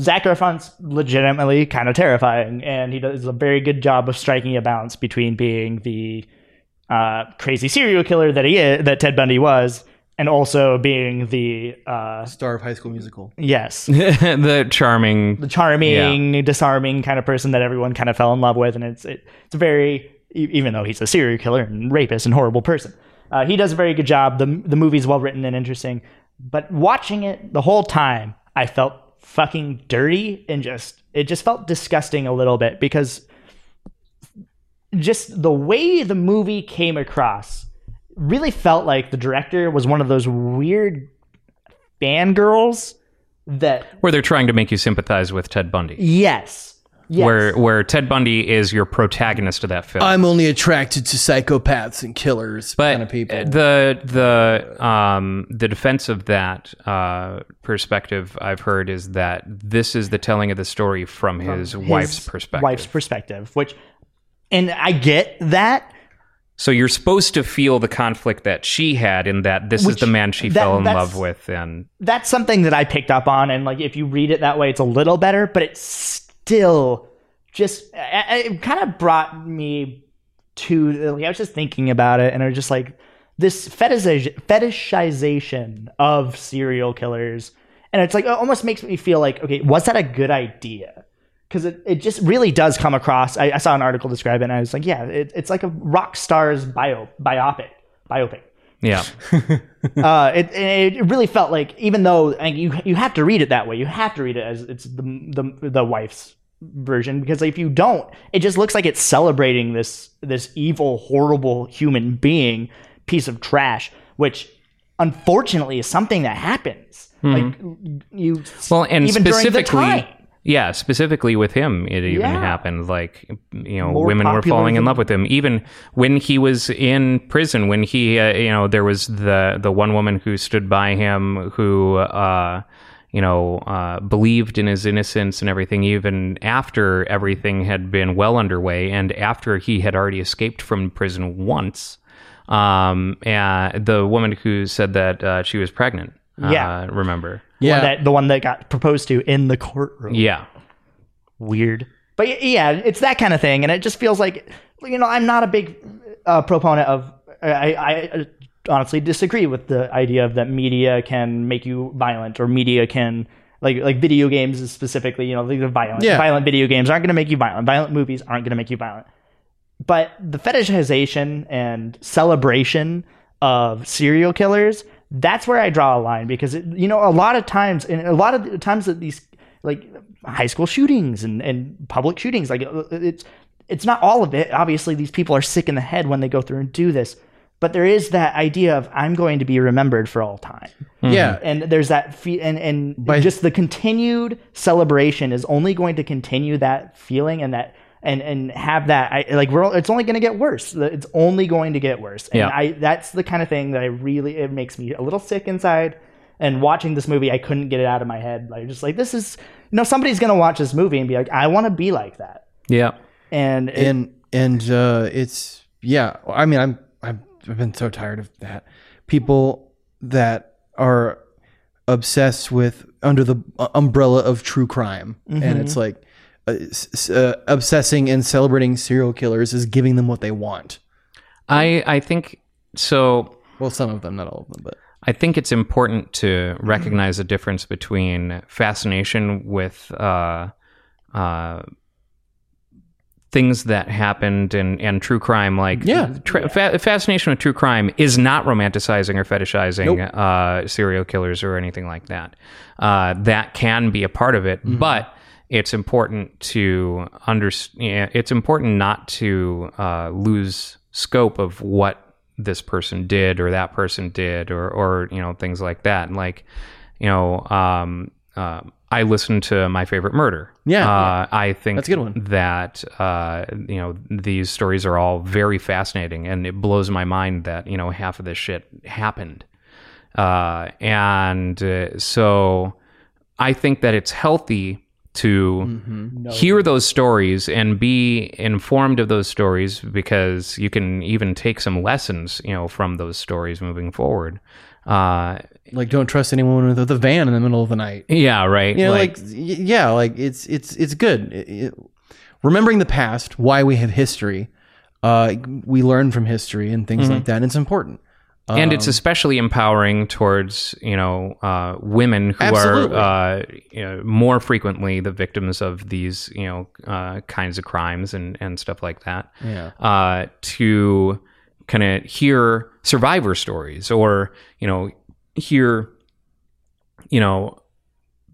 Zac Efron's legitimately kind of terrifying, and he does a very good job of striking a balance between being the uh, crazy serial killer that he is, that Ted Bundy was, and also being the uh, Star of High School Musical. yes, the charming. the charming, disarming kind of person that everyone kind of fell in love with, and it's it, it's very e- even though he's a serial killer and rapist and horrible person, uh, he does a very good job. the The movie's well written and interesting, but watching it the whole time, I felt fucking dirty and just it just felt disgusting a little bit because just the way the movie came across really felt like the director was one of those weird fangirls that Where they're trying to make you sympathize with Ted Bundy. Yes. Yes. Where where Ted Bundy is your protagonist of that film. I'm only attracted to psychopaths and killers but kind of people. the the um the defense of that uh perspective I've heard is that this is the telling of the story from his, wife's his perspective. Wife's perspective, which, and I get that. So you're supposed to feel the conflict that she had in that this is the man she that- fell in love with and That's something that I picked up on, and like if you read it that way, it's a little better. But it's still just it kind of brought me to. Like, I was just thinking about it, and I was just like this fetish, fetishization of serial killers, and it's like it almost makes me feel like okay, was that a good idea? Because it, it just really does come across. I, I saw an article describe it, and I was like, yeah, it, it's like a rock star's bio biopic biopic. yeah. uh, it it really felt like even though and you you have to read it that way, you have to read it as it's the the the wife's version because if you don't, it just looks like it's celebrating this this evil, horrible human being piece of trash, which unfortunately is something that happens. Like you Mm-hmm. Well, and even during the specifically, time. Yeah, specifically with him, it even Yeah. happened. Like, you know, More women were falling in love with him. Even when he was in prison, when he, uh, you know, there was the the one woman who stood by him, who, uh, you know, uh, believed in his innocence and everything, even after everything had been well underway, and after he had already escaped from prison once. Um, and the woman who said that uh, she was pregnant. Yeah. uh, remember? One Yeah. that the one that got proposed to in the courtroom. Yeah. weird. But yeah, it's that kind of thing, and it just feels like you know I'm not a big uh, proponent of. I, I honestly disagree with the idea of that media can make you violent or media can like like video games specifically you know like the violent Yeah. violent video games aren't going to make you violent. Violent movies aren't going to make you violent. But the fetishization and celebration of serial killers, that's where I draw a line because it, you know a lot of times and a lot of the times that these like high school shootings and, and public shootings like uh, it's it's not all of it. Obviously these people are sick in the head when they go through and do this but there is that idea of i'm going to be remembered for all time. Yeah. and there's that fe- and and By- just the continued celebration is only going to continue that feeling and that and and have that I, like we're it's only going to get worse it's only going to get worse and Yeah. i that's the kind of thing that i really it makes me a little sick inside and watching this movie i couldn't get it out of my head like just like this is you know somebody's going to watch this movie and be like i want to be like that Yeah. and it, and and uh, it's yeah. I mean, I'm I've I've been so tired of that. People that are obsessed with under the umbrella of true crime, and it's like uh, uh, obsessing and celebrating serial killers is giving them what they want. I I think so. Well, some of them, not all of them, but I think it's important to recognize the difference between fascination with uh, uh, things that happened and, and true crime. Like, Yeah. tra- Fa- fascination with true crime is not romanticizing or fetishizing uh, serial killers or anything like that. Uh, that can be a part of it, but it's important to understand. It's important not to uh, lose scope of what this person did or that person did or or you know things like that. And Like, you know, um, uh, I listened to my favorite murder. Yeah. uh, I think That's a good one. That uh, you know these stories are all very fascinating, and it blows my mind that you know half of this shit happened. Uh, and uh, so I think that it's healthy to Mm-hmm. hear those stories and be informed of those stories because you can even take some lessons, you know, from those stories moving forward. Uh, like don't trust anyone with a van in the middle of the night. yeah, right. You know, like, y- yeah, like it's it's it's good. It- it- remembering the past, why we have history, uh, we learn from history and things like that. And it's important. And it's Um, especially empowering towards you know uh, women who Absolutely. are uh, you know, more frequently the victims of these you know uh, kinds of crimes and and stuff like that. Yeah. Uh, to kind of hear survivor stories or you know hear you know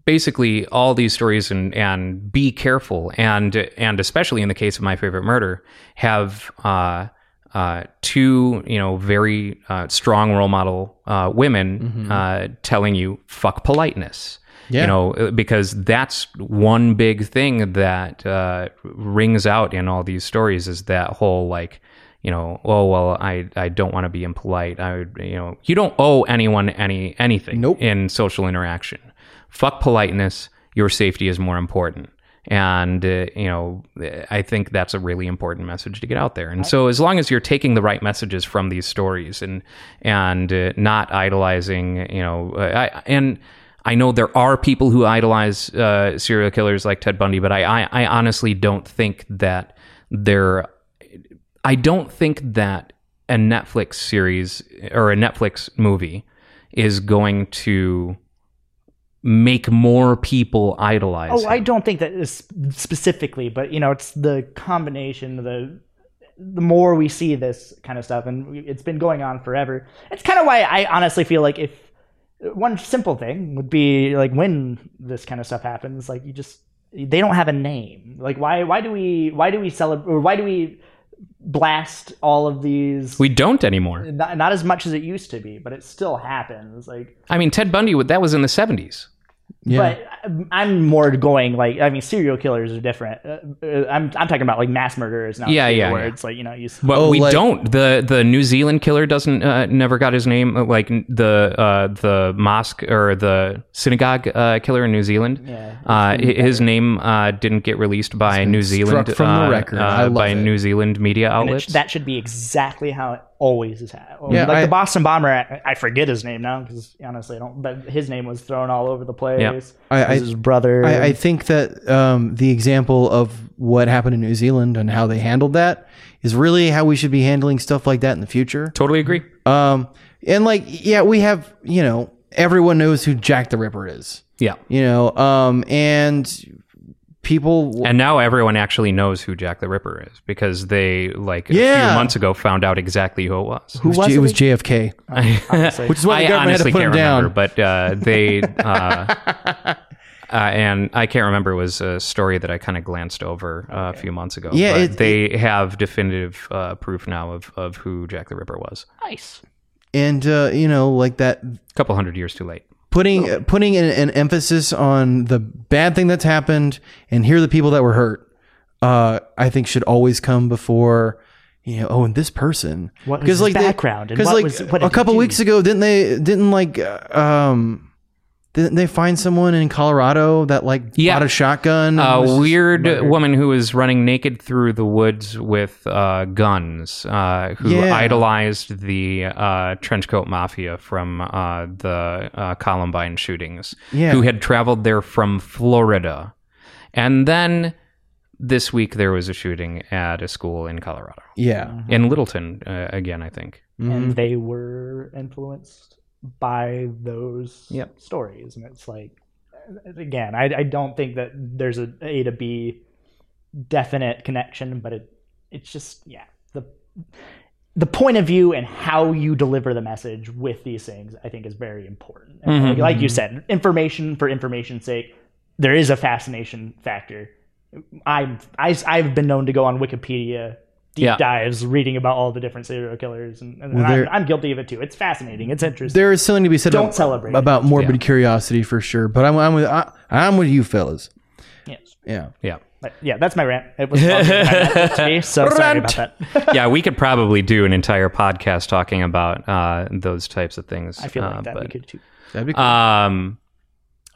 basically all these stories and and be careful and and especially in the case of my favorite murder have uh uh two you know very uh, strong role model uh women uh telling you fuck politeness Yeah. you know uh, because that's one big thing that uh rings out in all these stories is that whole like you know, oh well, I I don't want to be impolite. I would, you know, you don't owe anyone any anything Nope. in social interaction. Fuck politeness. Your safety is more important. And uh, you know, I think that's a really important message to get out there. And so, as long as you're taking the right messages from these stories and and uh, not idolizing, you know, uh, I, and I know there are people who idolize uh, serial killers like Ted Bundy, but I, I I honestly don't think that they're I don't think that a Netflix series or a Netflix movie is going to make more people idolize. Oh, I don't think that is specifically, but you know, it's the combination. The the more we see this kind of stuff, and it's been going on forever. It's kind of why I honestly feel like if one simple thing would be like when this kind of stuff happens, like you just they don't have a name. Like why why do we why do we celebrate or why do we blast all of these. We don't anymore. not, not as much as it used to be, but it still happens. Like, I mean, Ted Bundy, that was in the 70s. Yeah. but I'm- I'm more going like I mean, serial killers are different. Uh, uh, I'm I'm talking about like mass murderers now. Yeah, too, yeah, Where yeah. it's like you know you. But Oh, we like- don't. The the New Zealand killer doesn't uh, never got his name. uh, Like the uh, the mosque or the synagogue uh, killer in New Zealand. Yeah, Uh, his name uh, didn't get released by New Zealand struck from the uh, record. uh, I love by it. New Zealand media And it outlets. sh- that should be exactly how it always is. Ha- Yeah, like I- the Boston bomber. I, I forget his name now because honestly I don't. But his name was thrown all over the place. Yeah. I- I- his brother. I, I think that um, the example of what happened in New Zealand and how they handled that is really how we should be handling stuff like that in the future. totally agree. Um, and like, yeah, we have, you know, everyone knows who Jack the Ripper is, Yeah. you know, um, and people, And now everyone actually knows who Jack the Ripper is because they like a few months ago found out exactly who it was. it was, was J- it it was JFK, honestly. which is why the I government had honestly to put can't him down. remember, but uh, they uh, uh, and I can't remember. It was a story that I kind of glanced over uh, a few months ago. Yeah, but it- they have definitive uh, proof now of of who Jack the Ripper was. nice. and, uh, you know, like that A couple hundred years too late. Putting uh, putting an, an emphasis on the bad thing that's happened and here are the people that were hurt uh i think should always come before you know oh and this person. What was his they- background and 'cause, what like was- what a couple weeks ago didn't they didn't like uh, um didn't they find someone in colorado that like Yeah. bought a shotgun A weird murdered? woman who was running naked through the woods with uh, guns, uh, who Yeah. idolized the uh, trenchcoat mafia from uh, the uh, Columbine shootings, Yeah. who had traveled there from Florida. And then this week there was a shooting at a school in Colorado, yeah in Littleton, uh, again, I think. Mm-hmm. and they were influenced by those Yep. stories and it's like again I, I don't think that there's a a to b definite connection but it it's just yeah the the point of view and how you deliver the message with these things i think is very important Mhm. like, like you said information for information's sake there is a fascination factor i'm I, i've been known to go on wikipedia deep Yeah. dives reading about all the different serial killers and, and Well, I'm, I'm guilty of it too it's fascinating it's interesting there is something to be said Don't about, celebrate it. about morbid curiosity for sure but i'm, I'm with I, i'm with you fellas yes yeah Yeah. but yeah that's my rant it was longer than I meant it to be, so sorry about that yeah, we could probably do an entire podcast talking about uh, those types of things. i feel uh, like that but- we could too that'd be cool. Um,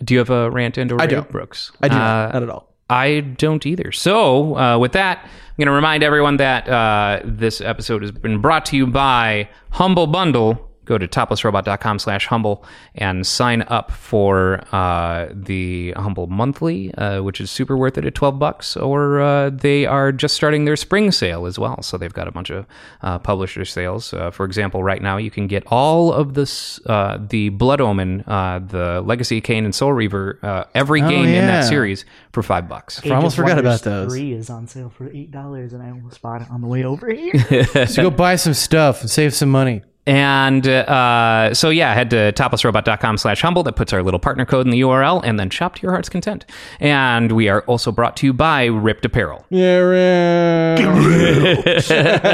do you have a rant and or I don't. Brooks? i do Uh, not, not at all I don't either. So, uh, with that, I'm going to remind everyone that uh, this episode has been brought to you by Humble Bundle. Go to toplessrobot.com slash humble and sign up for uh, the Humble Monthly, uh, which is super worth it at 12 bucks. Or uh, they are just starting their spring sale as well. So they've got a bunch of uh, publisher sales. Uh, for example, right now you can get all of this, uh, the Blood Omen, uh, the Legacy of Kain and Soul Reaver, uh, every game in that series for five bucks. I almost forgot Wonders about those. 3 is on sale for $8 and i almost bought it on the way over here so go buy some stuff and save some money And uh, so, yeah, head to toplessrobot.com slash humble. That puts our little partner code in the URL and then shop to your heart's content. And we are also brought to you by RIPT Apparel. Yeah,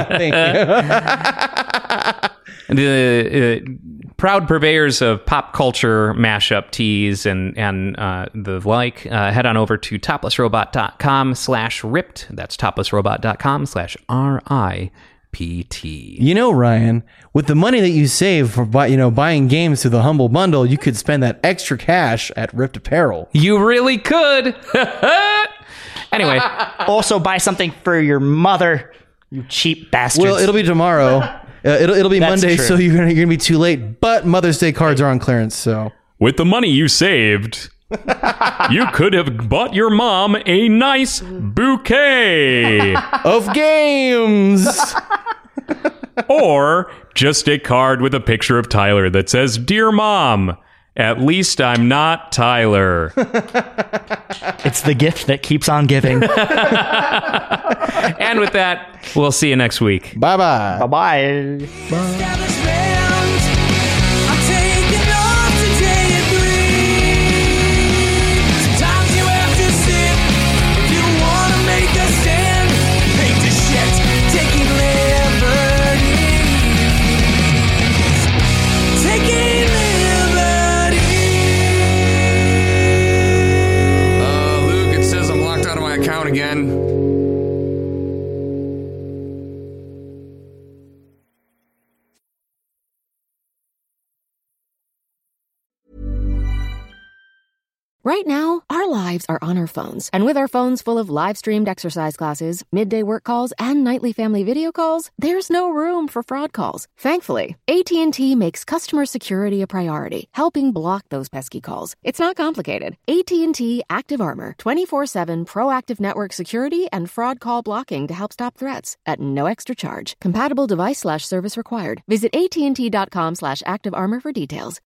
Thank you. The uh, proud purveyors of pop culture mashup tees and, and uh, the like, uh, head on over to toplessrobot.com slash ript. That's toplessrobot.com slash R-I-P-T. You know, Ryan, with the money that you save for buy, you know buying games through the humble bundle, you could spend that extra cash at RIPT Apparel. You really could. anyway. also buy something for your mother you cheap bastards Well, it'll be tomorrow. Uh, it'll it'll be That's Monday, true. so you're gonna, you're gonna be too late. But Mother's Day cards are on clearance, so With the money you saved, you could have bought your mom a nice bouquet of games. or just a card with a picture of Tyler that says, Dear Mom, at least I'm not Tyler. it's the gift that keeps on giving And with that, we'll see you next week. bye bye. bye-bye establishment. Right now, our lives are on our phones, and with our phones full of live streamed exercise classes, midday work calls, and nightly family video calls, there's no room for fraud calls. Thankfully, AT&T makes customer security a priority, helping block those pesky calls. It's not complicated. AT&T Active Armor, 24/7 proactive network security and fraud call blocking to help stop threats at no extra charge. Compatible device slash service required. Visit AT&T.com slash active armor for details.